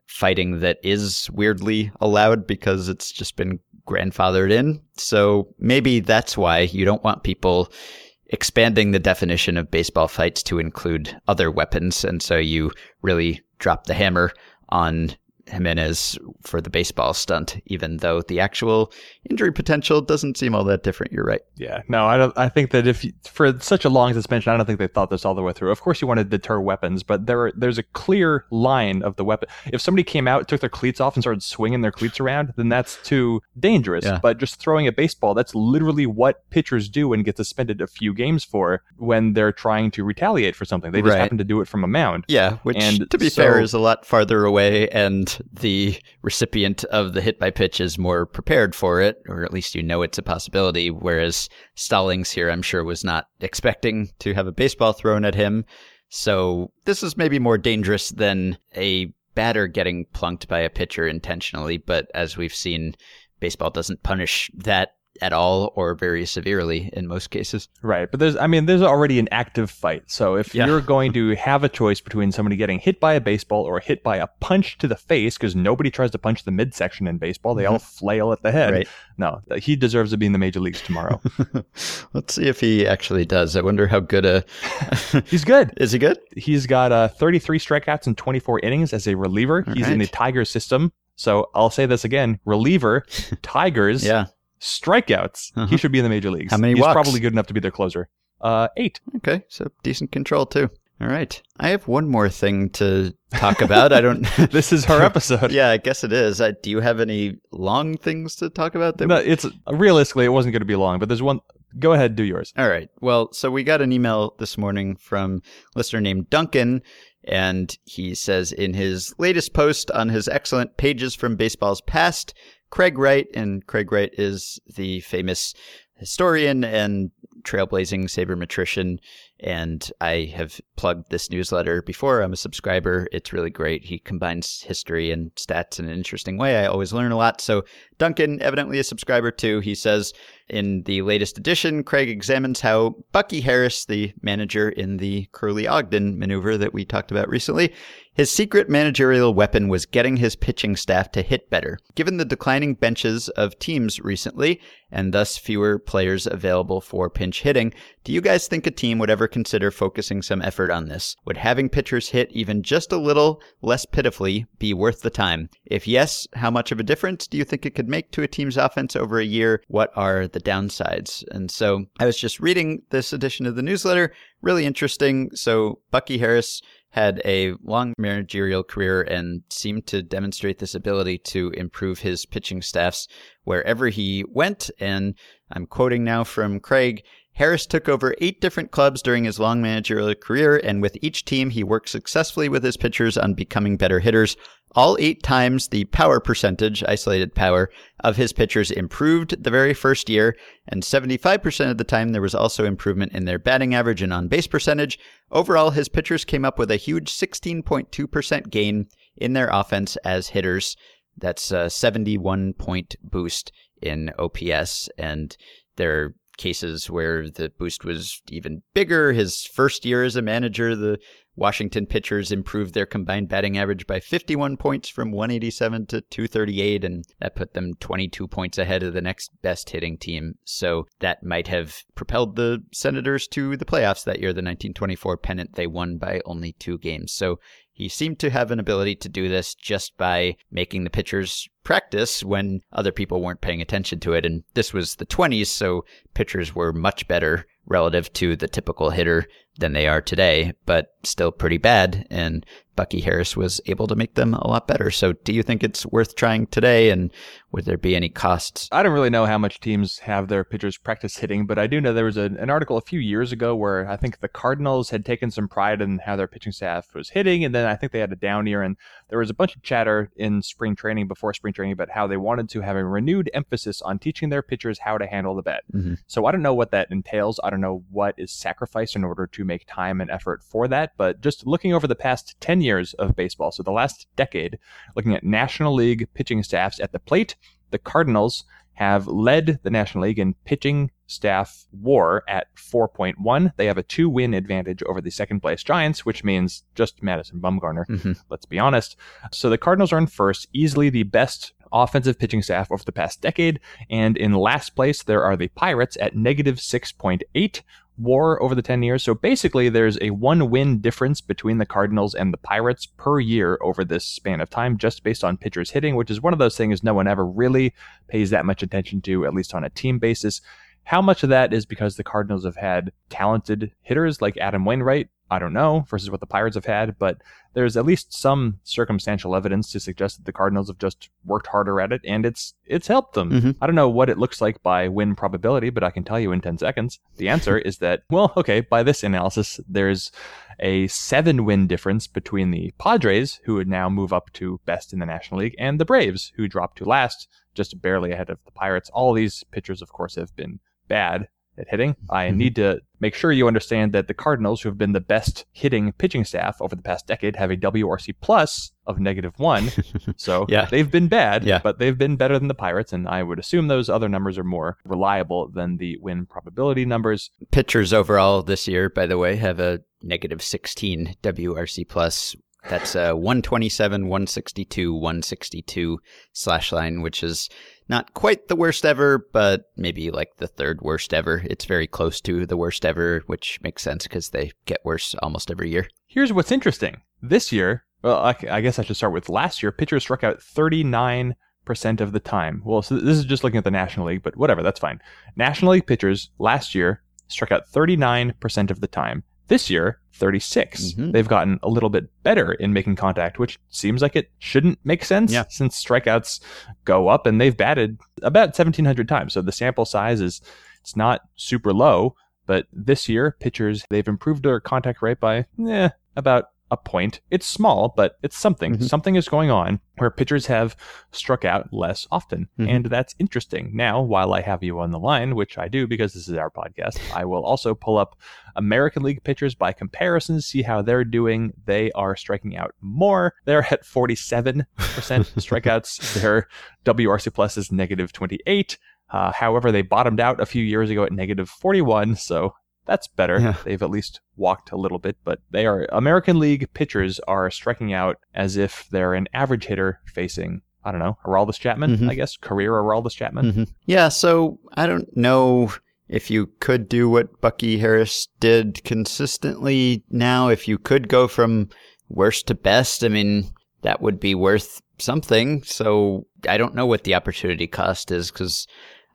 fighting that is weirdly allowed because it's just been grandfathered in. So maybe that's why you don't want people expanding the definition of baseball fights to include other weapons. And so you really drop the hammer on Jimenez for the baseball stunt, even though the actual injury potential doesn't seem all that different. You're right. Yeah, no, I don't. I think that if you, for such a long suspension, I don't think they thought this all the way through. Of course, you want to deter weapons, but there there's a clear line of the weapon. If somebody came out, took their cleats off, and started swinging their cleats around, then that's too dangerous. Yeah. But just throwing a baseball, that's literally what pitchers do and get suspended a few games for when they're trying to retaliate for something. They just Right. happen to do it from a mound. Yeah, which And to be so- fair is a lot farther away, and the recipient of the hit by pitch is more prepared for it, or at least you know it's a possibility. Whereas Stallings here, I'm sure, was not expecting to have a baseball thrown at him. So this is maybe more dangerous than a batter getting plunked by a pitcher intentionally. But as we've seen, baseball doesn't punish that at all or very severely in most cases. Right, but there's I mean there's already an active fight. So if Yeah. you're going to have a choice between somebody getting hit by a baseball or hit by a punch to the face because nobody tries to punch the midsection in baseball, they all flail at the head. Mm-hmm. Right. No, he deserves to be in the major leagues tomorrow. [laughs] Let's see if he actually does. I wonder how good a. [laughs] He's good. [laughs] Is he good? He's got uh, 33 strikeouts and 24 innings as a reliever. All He's in the right. Tigers system. So I'll say this again: reliever, Tigers, Yeah. Strikeouts. Uh-huh. He should be in the major leagues. How many He's walks? probably good enough to be their closer. Uh, eight. Okay, so decent control too. All right. I have one more thing to talk about. I don't. [laughs] This is our [laughs] episode. yeah, I guess it is. I, do you have any long things to talk about? That No, it's realistically it wasn't going to be long, but there's one. Go ahead, do yours. All right. Well, so we got an email this morning from a listener named Duncan, and he says in his latest post on his excellent Pages from Baseball's Past, Craig Wright, and Craig Wright is the famous historian and trailblazing sabermetrician. And I have plugged this newsletter before. I'm a subscriber. It's really great. He combines history and stats in an interesting way. I always learn a lot. So, Duncan, evidently a subscriber too, he says, in the latest edition, Craig examines how Bucky Harris, the manager in the Curly Ogden maneuver that we talked about recently, his secret managerial weapon was getting his pitching staff to hit better. Given the declining benches of teams recently, and thus fewer players available for pinch hitting, do you guys think a team would ever consider focusing some effort on this? Would having pitchers hit even just a little less pitifully be worth the time? If yes, how much of a difference do you think it could make to a team's offense over a year? What are the downsides? And so I was just reading this edition of the newsletter, really interesting. So Bucky Harris had a long managerial career and seemed to demonstrate this ability to improve his pitching staffs wherever he went. And I'm quoting now from Craig. Harris took over eight different clubs during his long managerial career, and with each team, he worked successfully with his pitchers on becoming better hitters. All eight times, the power percentage, isolated power, of his pitchers improved the very first year, and 75% of the time, there was also improvement in their batting average and on base percentage. Overall, his pitchers came up with a huge 16.2% gain in their offense as hitters. That's a 71 point boost in OPS, and there are cases where the boost was even bigger. His first year as a manager, the Washington pitchers improved their combined batting average by 51 points from 187 to 238, and that put them 22 points ahead of the next best hitting team. So that might have propelled the Senators to the playoffs that year, the 1924 pennant they won by only two games. So he seemed to have an ability to do this just by making the pitchers practice when other people weren't paying attention to it. And this was the 20s, so pitchers were much better relative to the typical hitter than they are today, but still pretty bad. And Bucky Harris was able to make them a lot better. So, do you think it's worth trying today? And would there be any costs? I don't really know how much teams have their pitchers practice hitting, but I do know there was a, an article a few years ago where I think the Cardinals had taken some pride in how their pitching staff was hitting, and then I think they had a down year, and there was a bunch of chatter in spring training before spring training about how they wanted to have a renewed emphasis on teaching their pitchers how to handle the bat. Mhm. So I don't know what that entails. I don't know what is sacrificed in order to make time and effort for that. But just looking over the past 10 years of baseball, so the last decade, looking at National League pitching staffs at the plate, the Cardinals have led the National League in pitching staff war at 4.1. They have a two win advantage over the second place Giants, which means just Madison Bumgarner Mhm. let's be honest. So the Cardinals are in first, easily the best offensive pitching staff over the past decade. And in last place, there are the Pirates at negative 6.8 war over the 10 years. So basically, there's a one win difference between the Cardinals and the Pirates per year over this span of time, just based on pitchers hitting, which is one of those things no one ever really pays that much attention to, at least on a team basis. How much of that is because the Cardinals have had talented hitters like Adam Wainwright? I don't know, versus what the Pirates have had, but there's at least some circumstantial evidence to suggest that the Cardinals have just worked harder at it and it's it's helped them. Mhm. I don't know what it looks like by win probability, but I can tell you in 10 seconds. The answer [laughs] is that, well, okay, by this analysis, there's a seven win difference between the Padres, who would now move up to best in the National League, and the Braves, who dropped to last, just barely ahead of the Pirates. All these pitchers, of course, have been bad at hitting. I Mhm. need to make sure you understand that the Cardinals, who have been the best hitting pitching staff over the past decade, have a WRC plus of negative one. [laughs] So Yeah. they've been bad, Yeah. but they've been better than the Pirates, and I would assume those other numbers are more reliable than the win probability numbers. Pitchers overall this year, by the way, have a negative 16 WRC plus. That's uh, a 127, 162, 162 slash line, which is not quite the worst ever, but maybe like the third worst ever. It's very close to the worst ever, which makes sense because they get worse almost every year. Here's what's interesting. This year, well, I, I guess I should start with last year. Pitchers struck out 39% of the time. Well, so this is just looking at the National League, but whatever, that's fine. National League pitchers last year struck out 39% of the time. This year, 36. Mhm. They've gotten a little bit better in making contact, which seems like it shouldn't make sense Yeah. since strikeouts go up and they've batted about 1700 times. So the sample size is it's not super low, but this year pitchers they've improved their contact rate by eh, about a point. It's small, but it's something. Mhm. Something is going on where pitchers have struck out less often. Mhm. And that's interesting. Now, while I have you on the line, which I do because this is our podcast, I will also pull up American League pitchers by comparison, see how they're doing. They are striking out more. They're at 47% [laughs] strikeouts. Their WRC plus is negative 28. Uh, however, they bottomed out a few years ago at negative 41, so that's better. Yeah. They've at least walked a little bit, but they are American League pitchers are striking out as if they're an average hitter facing, I don't know, Aroldis Chapman, Mhm. I guess, career Aroldis Chapman. Mhm. Yeah, so I don't know if you could do what Bucky Harris did consistently now. If you could go from worst to best, I mean, that would be worth something. So I don't know what the opportunity cost is because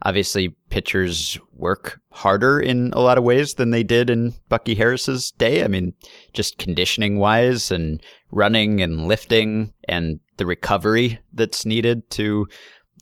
obviously pitchers work harder in a lot of ways than they did in Bucky Harris's day. I mean, just conditioning wise and running and lifting and the recovery that's needed to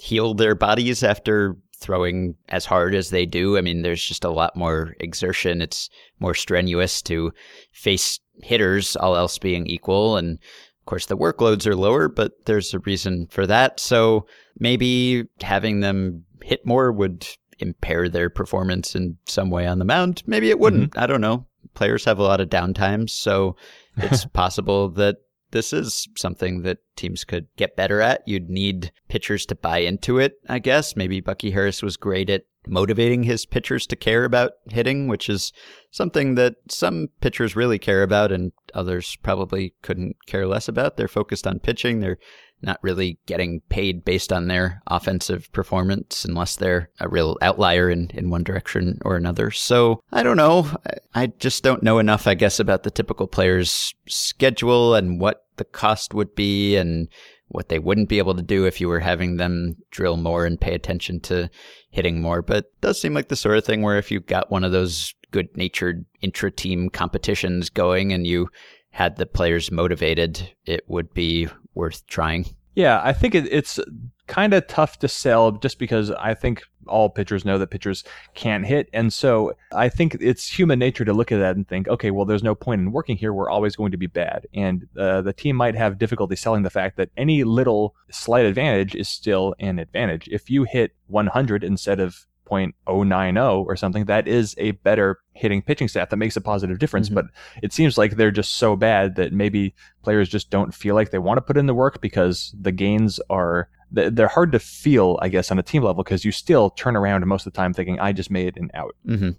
heal their bodies after throwing as hard as they do. I mean, there's just a lot more exertion. It's more strenuous to face hitters, all else being equal. And of course, the workloads are lower, but there's a reason for that. So maybe having them hit more would impair their performance in some way on the mound. Maybe it wouldn't. Mm-hmm. I don't know. Players have a lot of downtimes, so [laughs] it's possible that this is something that teams could get better at. You'd need pitchers to buy into it, I guess. Maybe Bucky Harris was great at motivating his pitchers to care about hitting, which is something that some pitchers really care about and others probably couldn't care less about. They're focused on pitching. They're not really getting paid based on their offensive performance unless they're a real outlier in, in one direction or another. So I don't know. I, just don't know enough, I guess, about the typical player's schedule and what the cost would be and what they wouldn't be able to do if you were having them drill more and pay attention to hitting more. But does seem like the sort of thing where if you got one of those good natured intra team competitions going and you had the players motivated, it would be worth trying. Yeah, I think it, it's kind of tough to sell just because I think all pitchers know that pitchers can't hit. And so I think it's human nature to look at that and think, okay, well, there's no point in working here. We're always going to be bad. And uh, the team might have difficulty selling the fact that any little slight advantage is still an advantage. If you hit 100 instead of 0.090 or something, that is a better hitting pitching staff that makes a positive difference. Mm-hmm. But it seems like they're just so bad that maybe players just don't feel like they want to put in the work because the gains are they're hard to feel, I guess, on a team level because you still turn around most of the time thinking, I just made an out. Mm-hmm.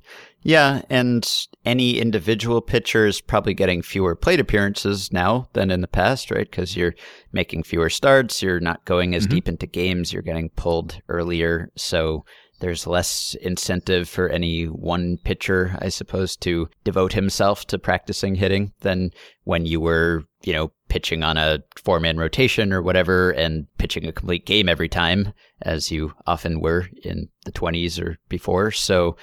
Yeah. And any individual pitcher is probably getting fewer plate appearances now than in the past, right? Because you're making fewer starts. You're not going as mm-hmm. deep into games. You're getting pulled earlier. So there's less incentive for any one pitcher, I suppose, to devote himself to practicing hitting than when you were, you know, pitching on a four man rotation or whatever and pitching a complete game every time, as you often were in the 20s or before. So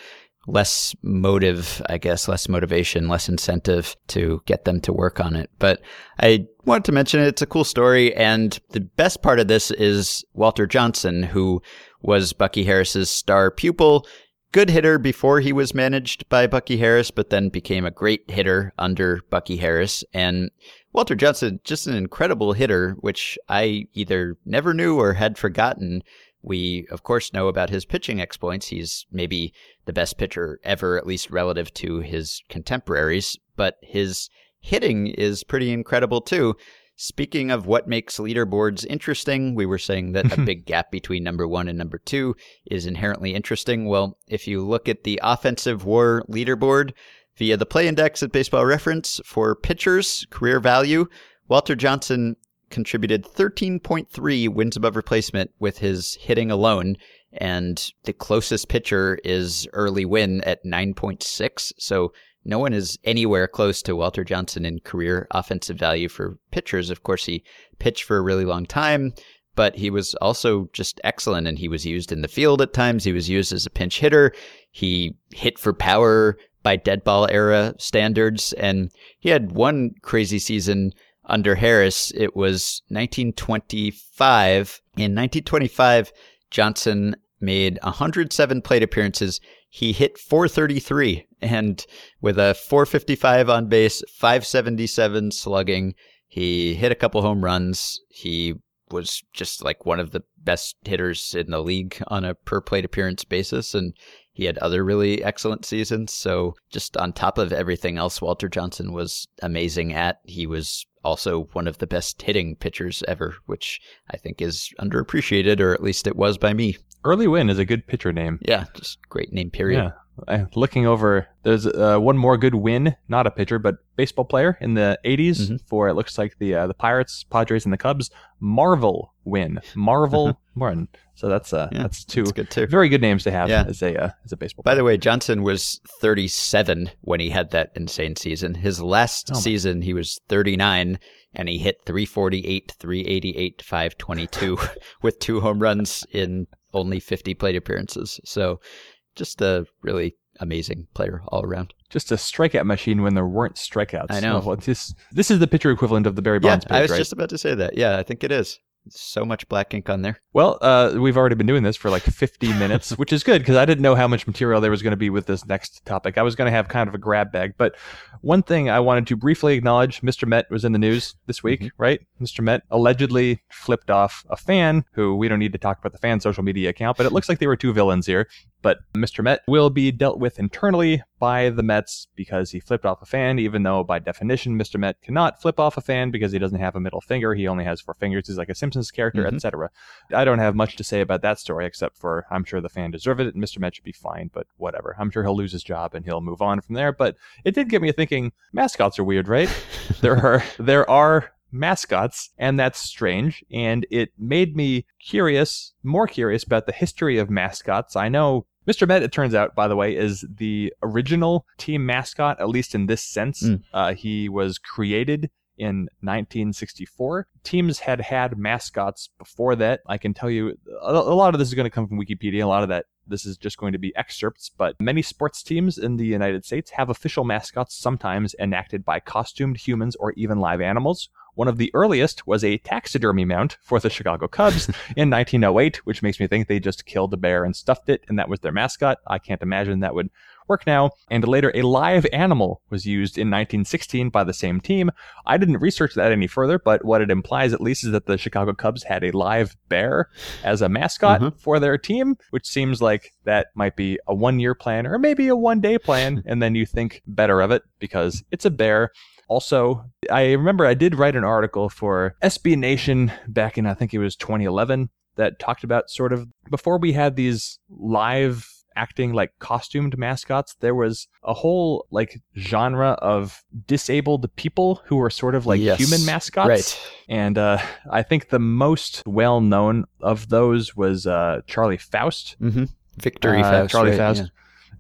less motive, I guess, less motivation, less incentive to get them to work on it. But I wanted to mention it. It's a cool story. And the best part of this is Walter Johnson, who was Bucky Harris's star pupil. Good hitter before he was managed by Bucky Harris, but then became a great hitter under Bucky Harris. And Walter Johnson, just an incredible hitter, which I either never knew or had forgotten. We, of course, know about his pitching exploits. He's maybe the best pitcher ever, at least relative to his contemporaries, but his hitting is pretty incredible too. Speaking of what makes leaderboards interesting, we were saying that a [laughs] big gap between number one and number two is inherently interesting. Well, if you look at the offensive war leaderboard via the play index at baseball reference for pitchers, career value, Walter Johnson contributed 13.3 wins above replacement with his hitting alone. And the closest pitcher is Early Wynn at 9.6. So no one is anywhere close to Walter Johnson in career offensive value for pitchers. Of course, he pitched for a really long time, but he was also just excellent and he was used in the field at times. He was used as a pinch hitter. He hit for power by dead ball era standards. And he had one crazy season under Harris. It was 1925. In 1925, Johnson made 107 plate appearances. He hit 433 and with a 455 on base, 577 slugging, he hit a couple home runs. He was just like one of the best hitters in the league on a per plate appearance basis and he had other really excellent seasons. So just on top of everything else Walter Johnson was amazing at, he was also one of the best hitting pitchers ever, which I think is underappreciated, or at least it was by me. Early Wynn is a good pitcher name. Yeah, just great name, period. Yeah. I, looking over, there's uh, one more good win, not a pitcher, but baseball player in the 80s mm-hmm. for it looks like the uh, the Pirates, Padres, and the Cubs. Marvell Wynne, Marvell Wynne. So that's uh yeah, that's two that's good very good names to have yeah. as a uh, as a baseball. By player. the way, Johnson was 37 when he had that insane season. His last oh season, he was 39 and he hit 348, 388, 522 [laughs] with two home runs in only 50 plate appearances. So just a really amazing player all around. Just a strikeout machine when there weren't strikeouts. I know. Well, this this is the pitcher equivalent of the Barry Bonds. Yeah, I was right? just about to say that. Yeah, I think it is so much black ink on there. Well, uh, we've already been doing this for like 50 [laughs] minutes, which is good because I didn't know how much material there was going to be with this next topic. I was going to have kind of a grab bag. But one thing I wanted to briefly acknowledge Mr. Met was in the news this week, mm-hmm. right? Mr. Met allegedly flipped off a fan who we don't need to talk about the fan social media account, but it looks like there were two villains here. But Mr. Met will be dealt with internally by the Mets because he flipped off a fan, even though by definition Mr. Met cannot flip off a fan because he doesn't have a middle finger. He only has four fingers. He's like a Simpsons character, mm-hmm. etc. I don't have much to say about that story except for I'm sure the fan deserved it and Mr. Met should be fine, but whatever. I'm sure he'll lose his job and he'll move on from there. But it did get me thinking mascots are weird, right? [laughs] there are there are mascots, and that's strange. And it made me curious, more curious about the history of mascots. I know Mr. Met, it turns out, by the way, is the original team mascot, at least in this sense. Mm. Uh, he was created in 1964. Teams had had mascots before that. I can tell you a, a lot of this is going to come from Wikipedia. A lot of that this is just going to be excerpts, but many sports teams in the United States have official mascots, sometimes enacted by costumed humans or even live animals. One of the earliest was a taxidermy mount for the Chicago Cubs [laughs] in 1908, which makes me think they just killed a bear and stuffed it, and that was their mascot. I can't imagine that would work now. And later, a live animal was used in 1916 by the same team. I didn't research that any further, but what it implies at least is that the Chicago Cubs had a live bear as a mascot Mhm. for their team, which seems like that might be a one year plan or maybe a one day plan. [laughs] and then you think better of it because it's a bear. Also, I remember I did write an article for SB Nation back in, I think it was 2011, that talked about sort of before we had these live acting like costumed mascots there was a whole like genre of disabled people who were sort of like Yes. human mascots Right. and uh, i think the most well known of those was uh, charlie faust Mm-hmm. Victory uh, Faust. Charlie right, Faust. yeah.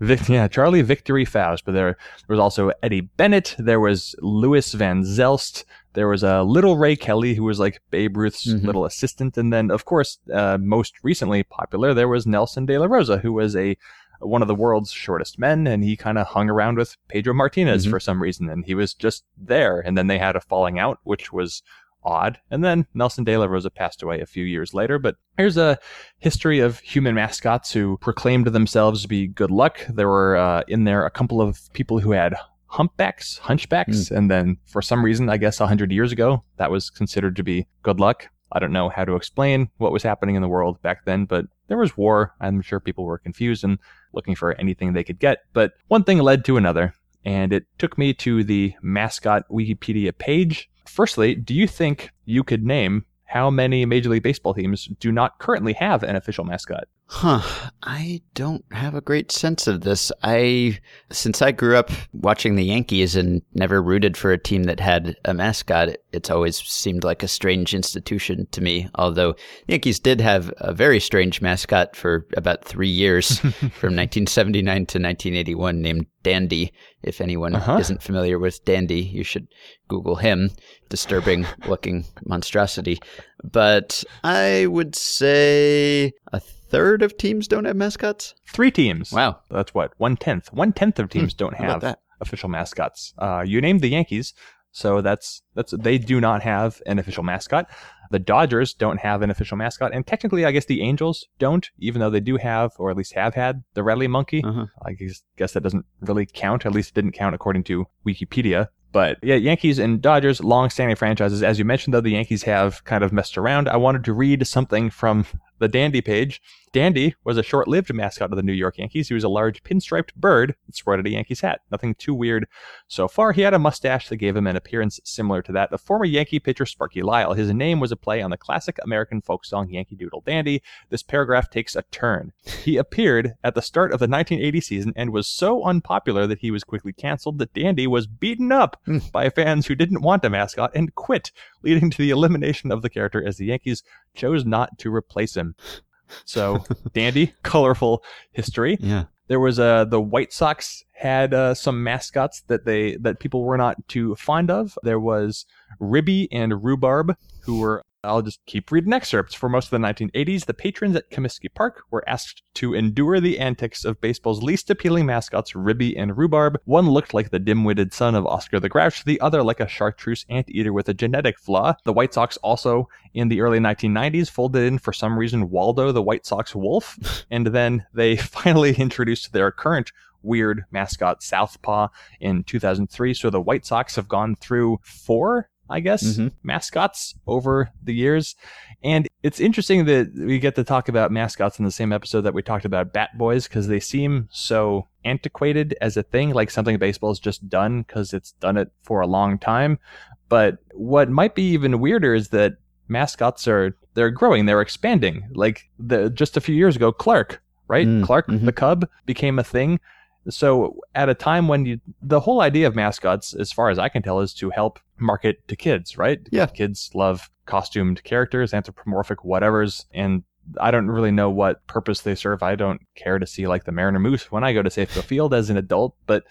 Vic, [laughs] yeah, Charlie Victory Faust. But there, there was also Eddie Bennett. There was Louis Van Zelst. There was uh, Little Ray Kelly, who was like Babe Ruth's Mhm. little assistant. And then, of course, uh, most recently popular, there was Nelson De La Rosa, who was a one of the world's shortest men, and he kind of hung around with Pedro Martinez Mhm. for some reason, and he was just there. And then they had a falling out, which was odd. And then Nelson De La Rosa passed away a few years later. But here's a history of human mascots who proclaimed themselves to be good luck. There were uh, in there a couple of people who had humpbacks, hunchbacks, and then for some reason, I guess 100 years ago, that was considered to be good luck. I don't know how to explain what was happening in the world back then, but there was war. I'm sure people were confused and looking for anything they could get. But one thing led to another, and it took me to the mascot Wikipedia page. Firstly, do you think you could name how many Major League Baseball teams do not currently have an official mascot? Huh. I don't have a great sense of this. I, since I grew up watching the Yankees and never rooted for a team that had a mascot, it- it's always seemed like a strange institution to me. Although the Yankees did have a very strange mascot for about three years, [laughs] from 1979 to 1981, named Dandy. If anyone Uh-huh. isn't familiar with Dandy, you should Google him. Disturbing looking monstrosity. But I would say a third of teams don't have mascots. Three teams. Wow. That's what? One tenth. One tenth of teams don't have that? official mascots. Uh, you named the Yankees, so that's that's they do not have an official mascot. The Dodgers don't have an official mascot, and technically, I guess the Angels don't, even though they do have, or at least have had, the Rally Monkey. Uh-huh. I guess, guess that doesn't really count. At least it didn't count according to Wikipedia. But yeah, Yankees and Dodgers, long-standing franchises. As you mentioned, though, the Yankees have kind of messed around. I wanted to read something from the Dandy page. Dandy was a short-lived mascot of the New York Yankees. He was a large pinstriped bird that sported a Yankees hat. Nothing too weird so far. He had a mustache that gave him an appearance similar to that of former Yankee pitcher Sparky Lyle. His name was a play on the classic American folk song Yankee Doodle Dandy. This paragraph takes a turn. He appeared at the start of the 1980 season and was so unpopular that he was quickly canceled that Dandy was beaten up Hmm. by fans who didn't want a mascot and quit, leading to the elimination of the character as the Yankees chose not to replace him. So, [laughs] Dandy, colorful history. Yeah. There was uh, the White Sox had uh, some mascots that they that people were not too fond of. There was Ribby and Rhubarb, who were I'll just keep reading excerpts. For most of the 1980s, the patrons at Comiskey Park were asked to endure the antics of baseball's least appealing mascots, Ribby and Rhubarb. One looked like the dim-witted son of Oscar the Grouch, the other like a chartreuse anteater with a genetic flaw. The White Sox also, in the early 1990s, folded in for some reason Waldo the White Sox Wolf, [laughs] and then they [laughs] finally introduced their current weird mascot Southpaw in 2003. So the White Sox have gone through four, I guess, Mhm. mascots over the years. And it's interesting that we get to talk about mascots in the same episode that we talked about Bat Boys because they seem so antiquated as a thing, like something baseball's just done because it's done it for a long time. But what might be even weirder is that mascots are they're growing, they're expanding. Like the just a few years ago, Clark, right? Mm, Clark mhm. the Cub became a thing. So at a time when you the whole idea of mascots, as far as I can tell, is to help market to kids, right? Yeah. Kids love costumed characters, anthropomorphic whatevers, and I don't really know what purpose they serve. I don't care to see like the Mariner Moose when I go to Safeco Field as an adult, but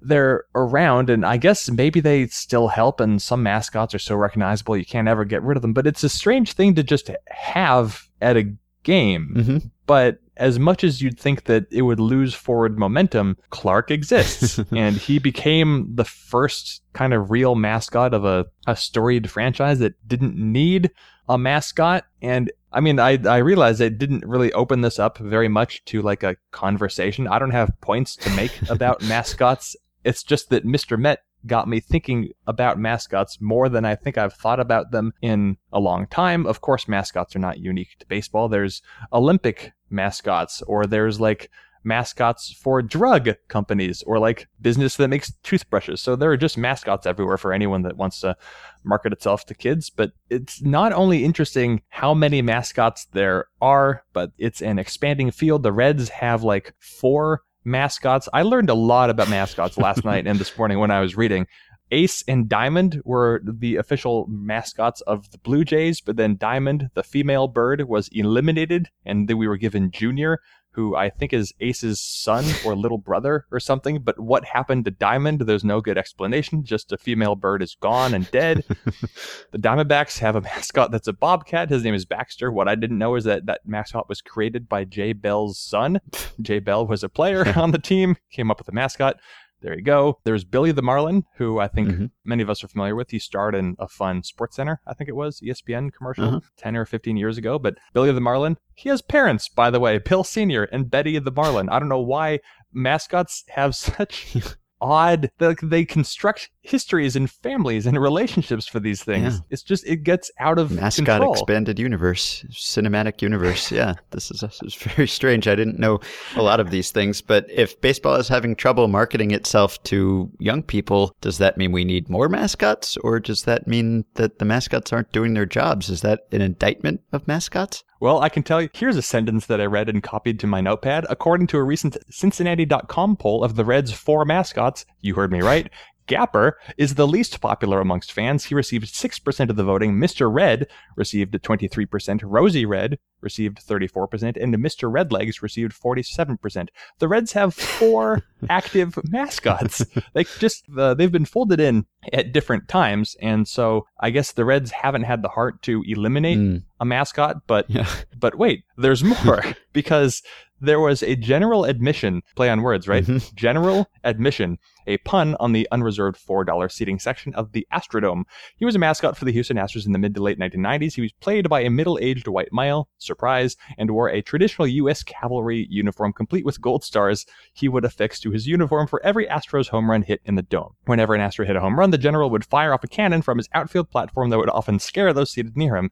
they're around, and I guess maybe they still help. And some mascots are so recognizable you can't ever get rid of them. But it's a strange thing to just have at a game. Mm-hmm. But as much as you'd think that it would lose forward momentum, Clark exists. [laughs] and he became the first kind of real mascot of a, a storied franchise that didn't need a mascot. And I mean, I, I realize it didn't really open this up very much to like a conversation. I don't have points to make [laughs] about mascots. It's just that Mr. Met got me thinking about mascots more than I think I've thought about them in a long time. Of course, mascots are not unique to baseball. There's Olympic mascots, or there's like mascots for drug companies, or like business that makes toothbrushes. So there are just mascots everywhere for anyone that wants to market itself to kids. But it's not only interesting how many mascots there are, but it's an expanding field. The Reds have like four mascots. I learned a lot about mascots last [laughs] night and this morning when I was reading. Ace and Diamond were the official mascots of the Blue Jays, but then Diamond, the female bird, was eliminated, and then we were given Junior, who I think is Ace's son [laughs] or little brother or something. But what happened to Diamond? There's no good explanation. Just a female bird is gone and dead. [laughs] the Diamondbacks have a mascot that's a bobcat. His name is Baxter. What I didn't know is that that mascot was created by Jay Bell's son. [laughs] Jay Bell was a player on the team, came up with the mascot. There you go. There's Billy the Marlin, who I think Mhm. many of us are familiar with. He starred in a fun Sports Center, I think it was, ESPN commercial Uh-huh. 10 or 15 years ago. But Billy the Marlin, he has parents, by the way, Bill Sr. and Betty the Marlin. I don't know why mascots have [laughs] such [laughs] odd, they, they construct histories and families and relationships for these things. Yeah. It's just, it gets out of Mascot control. expanded universe, cinematic universe. Yeah, this is, this is very strange. I didn't know a lot of these things, but if baseball is having trouble marketing itself to young people, does that mean we need more mascots, or does that mean that the mascots aren't doing their jobs? Is that an indictment of mascots? Well, I can tell you, here's a sentence that I read and copied to my notepad. According to a recent Cincinnati.com poll of the Reds' four mascots, you heard me right, Gapper is the least popular amongst fans. He received 6% of the voting. Mr. Red received 23%. Rosie Red received 34%. And Mr. Redlegs received 47%. The Reds have four [laughs] active mascots. They just, uh, they've been folded in at different times. And so I guess the Reds haven't had the heart to eliminate Mm, a mascot, but yeah. but wait, there's more [laughs] because there was a general admission play on words, right? Mhm. General admission, a pun on the unreserved $4 seating section of the Astrodome. He was a mascot for the Houston Astros in the mid to late 1990s. He was played by a middle-aged white male, surprise, and wore a traditional U.S. cavalry uniform complete with gold stars he would affix to his uniform for every Astros home run hit in the dome. Whenever an Astro hit a home run, the general would fire off a cannon from his outfield platform that would often scare those seated near him.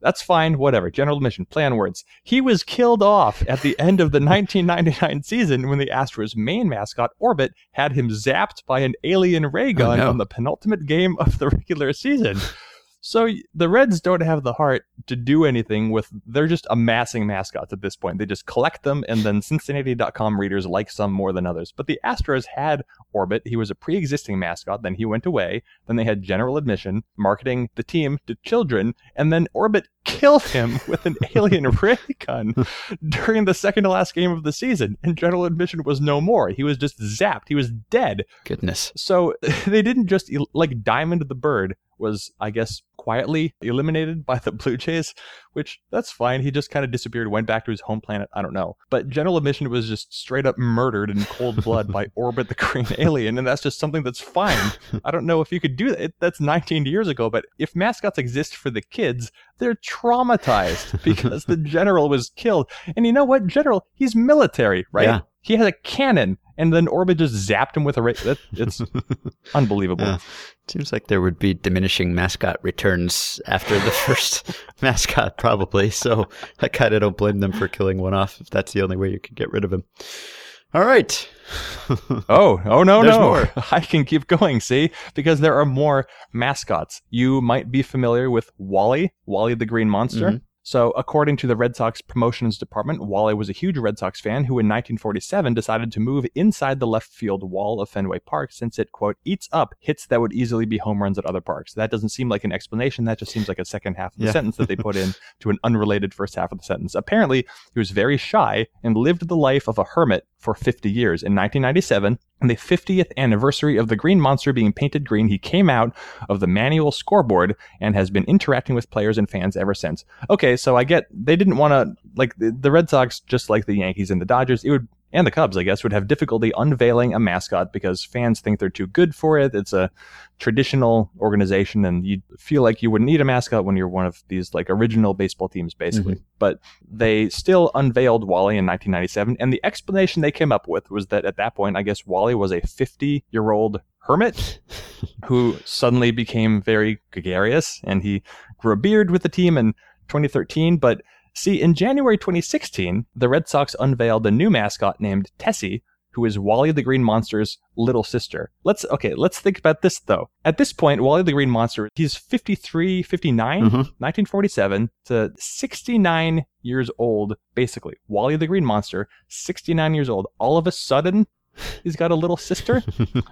That's fine, whatever. General admission, play on words. He was killed off at the end of the [laughs] 1999 season when the Astros' main mascot, Orbit, had him zapped by an alien ray oh, gun no. on the penultimate game of the regular season. So the Reds don't have the heart to do anything with. They're just amassing mascots at this point. They just collect them, and then Cincinnati.com readers like some more than others. But the Astros had Orbit. He was a pre-existing mascot. Then he went away. Then they had general admission, marketing the team to children, and then Orbit killed him with an [laughs] alien ray gun during the second to last game of the season. And general admission was no more. He was just zapped. He was dead. Goodness. So [laughs] they didn't just like Diamond the Bird was, I guess, quietly eliminated by the Blue Jays, which that's fine. He just kind of disappeared, went back to his home planet. I don't know. But General Admission was just straight up murdered in cold blood by [laughs] Orbit the Green Alien, and that's just something that's fine. I don't know if you could do that. That's 19 years ago, but if mascots exist for the kids, they're traumatized because the [laughs] general was killed. And you know what? General, he's military, right? Yeah. He has a cannon, and then Orbit just zapped him with a ra- that, It's [laughs] unbelievable. Yeah. Seems like there would be diminishing mascot returns after the [laughs] first mascot, probably. So I kind of don't blame them for killing one off if that's the only way you could get rid of him. All right. [laughs] Oh, oh no, There's no. more. I can keep going, see? Because there are more mascots. You might be familiar with Wally, Wally the Green Monster. Mhm. So, according to the Red Sox promotions department, Wally was a huge Red Sox fan who in 1947 decided to move inside the left field wall of Fenway Park since it, quote, eats up hits that would easily be home runs at other parks. That doesn't seem like an explanation. That just seems like a second half of the Yeah. sentence that they put in [laughs] to an unrelated first half of the sentence. Apparently, he was very shy and lived the life of a hermit for 50 years. In 1997, On the 50th anniversary of the Green Monster being painted green, he came out of the manual scoreboard and has been interacting with players and fans ever since. Okay, so I get they didn't want to like the, Red Sox, just like the Yankees and the Dodgers. It would and the Cubs, I guess, would have difficulty unveiling a mascot because fans think they're too good for it. It's a traditional organization, and you feel like you wouldn't need a mascot when you're one of these like original baseball teams, basically. Mm-hmm. But they still unveiled Wally in 1997, and the explanation they came up with was that at that point, I guess Wally was a 50 year old hermit [laughs] who suddenly became very gregarious, and he grew a beard with the team in 2013, but See, in January 2016, the Red Sox unveiled a new mascot named Tessie, who is Wally the Green Monster's little sister. Let's okay, let's think about this though. At this point, Wally the Green Monster, he's 53, 59, mm-hmm. 1947 to 69 years old basically. Wally the Green Monster, 69 years old. All of a sudden, He's got a little sister.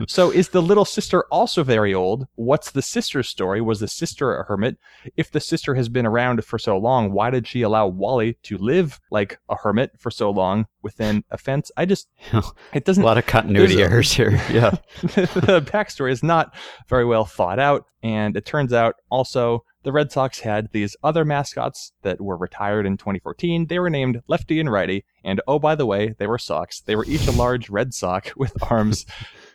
so is the little sister also very old? What's the sister's story? Was the sister a hermit? If the sister has been around for so long, why did she allow Wally to live like a hermit for so long within a fence? I just [laughs] it doesn't a lot of continuity errors here. [laughs] Yeah. the backstory is not very well thought out. And it turns out also the Red Sox had these other mascots that were retired in 2014. They were named Lefty and Righty. And oh, by the way, they were socks. They were each a large red sock [laughs] with arms.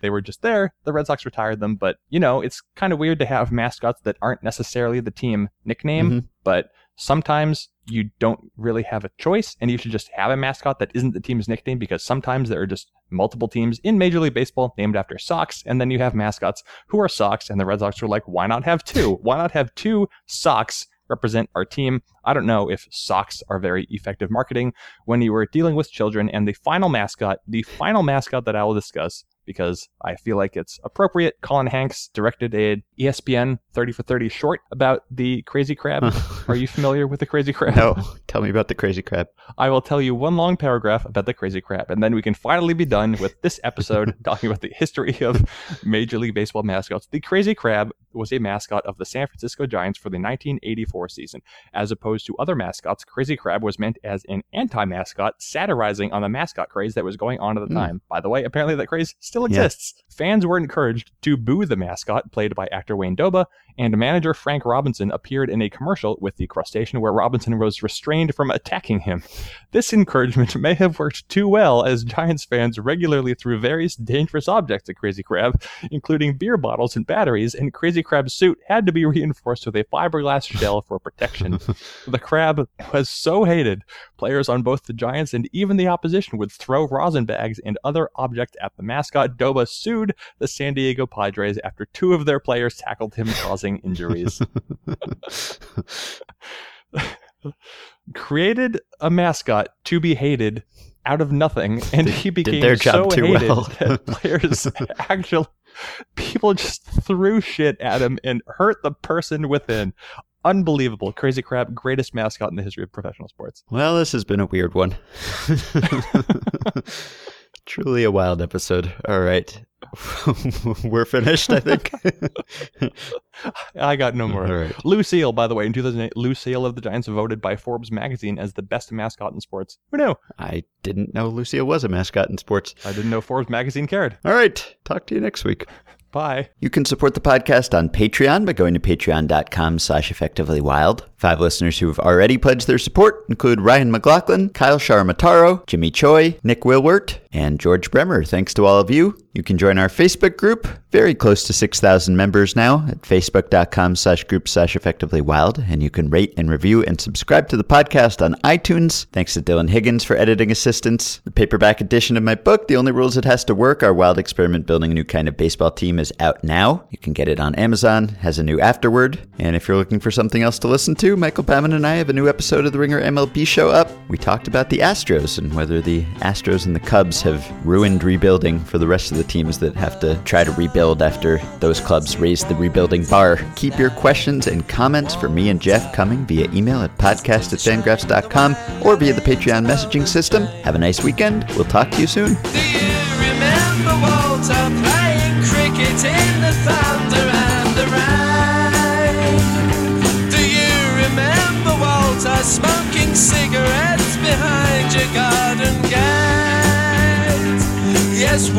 they were just there. The Red Sox retired them. But, you know, it's kind of weird to have mascots that aren't necessarily the team nickname, mm-hmm. but sometimes you don't really have a choice and you should just have a mascot that isn't the team's nickname because sometimes there are just multiple teams in Major League Baseball named after Sox and then you have mascots who are Sox and the Red Sox were like, why not have two? Why not have two Sox represent our team? I don't know if socks are very effective marketing when you are dealing with children. And the final mascot, the final mascot that I will discuss because I feel like it's appropriate. Colin Hanks directed a ESPN 30 for 30 short about the crazy crab. [laughs] Are you familiar with the crazy crab? No. Tell me about the crazy crab. I will tell you one long paragraph about the crazy crab, and then we can finally be done with this episode [laughs] talking about the history of Major League Baseball mascots. The crazy crab was a mascot of the San Francisco Giants for the 1984 season. As opposed to other mascots, Crazy Crab was meant as an anti mascot, satirizing on the mascot craze that was going on at the mm. time. By the way, apparently that craze still exists. Yeah. Fans were encouraged to boo the mascot, played by actor Wayne Doba, and manager Frank Robinson appeared in a commercial with the crustacean where Robinson was restrained from attacking him. This encouragement may have worked too well, as Giants fans regularly threw various dangerous objects at Crazy Crab, including beer bottles and batteries, and Crazy Crab's suit had to be reinforced with a fiberglass shell for protection. [laughs] the crab was so hated, players on both the Giants and even the opposition would throw rosin bags and other objects at the mascot. Doba sued the San Diego Padres after two of their players tackled him, causing injuries. [laughs] Created a mascot to be hated out of nothing, and did, he became their job so too hated well. [laughs] that [laughs] players actually people just threw shit at him and hurt the person within. Unbelievable. Crazy crab, greatest mascot in the history of professional sports. Well, this has been a weird one. Truly a wild episode. All right. [laughs] We're finished, I think. [laughs] I got no more. Right. Lou Seal, by the way, in 2008, Lou Seal of the Giants voted by Forbes magazine as the best mascot in sports. Who knew? I didn't know Lou Seal was a mascot in sports. I didn't know Forbes magazine cared. All right. Talk to you next week. Bye. You can support the podcast on Patreon by going to patreon.com slash effectivelywild. Five listeners who have already pledged their support include Ryan McLaughlin, Kyle Sharmataro, Jimmy Choi, Nick Wilwert, and George Bremer. Thanks to all of you. You can join our Facebook group, very close to 6,000 members now, at facebook.com slash group slash effectively wild. And you can rate and review and subscribe to the podcast on iTunes. Thanks to Dylan Higgins for editing assistance. The paperback edition of my book, The Only Rule Is It Has to Work, Our Wild Experiment Building a New Kind of Baseball Team, is out now. You can get it on Amazon, has a new afterword. And if you're looking for something else to listen to, Michael Bauman and I have a new episode of the Ringer MLB show up. We talked about the Astros and whether the Astros and the Cubs have ruined rebuilding for the rest of the teams that have to try to rebuild after those clubs raised the rebuilding bar. Keep your questions and comments for me and Jeff coming via email at podcast at fangraphs.com or via the Patreon messaging system. Have a nice weekend. We'll talk to you soon. smoking cigarettes behind your garden gate. Yes,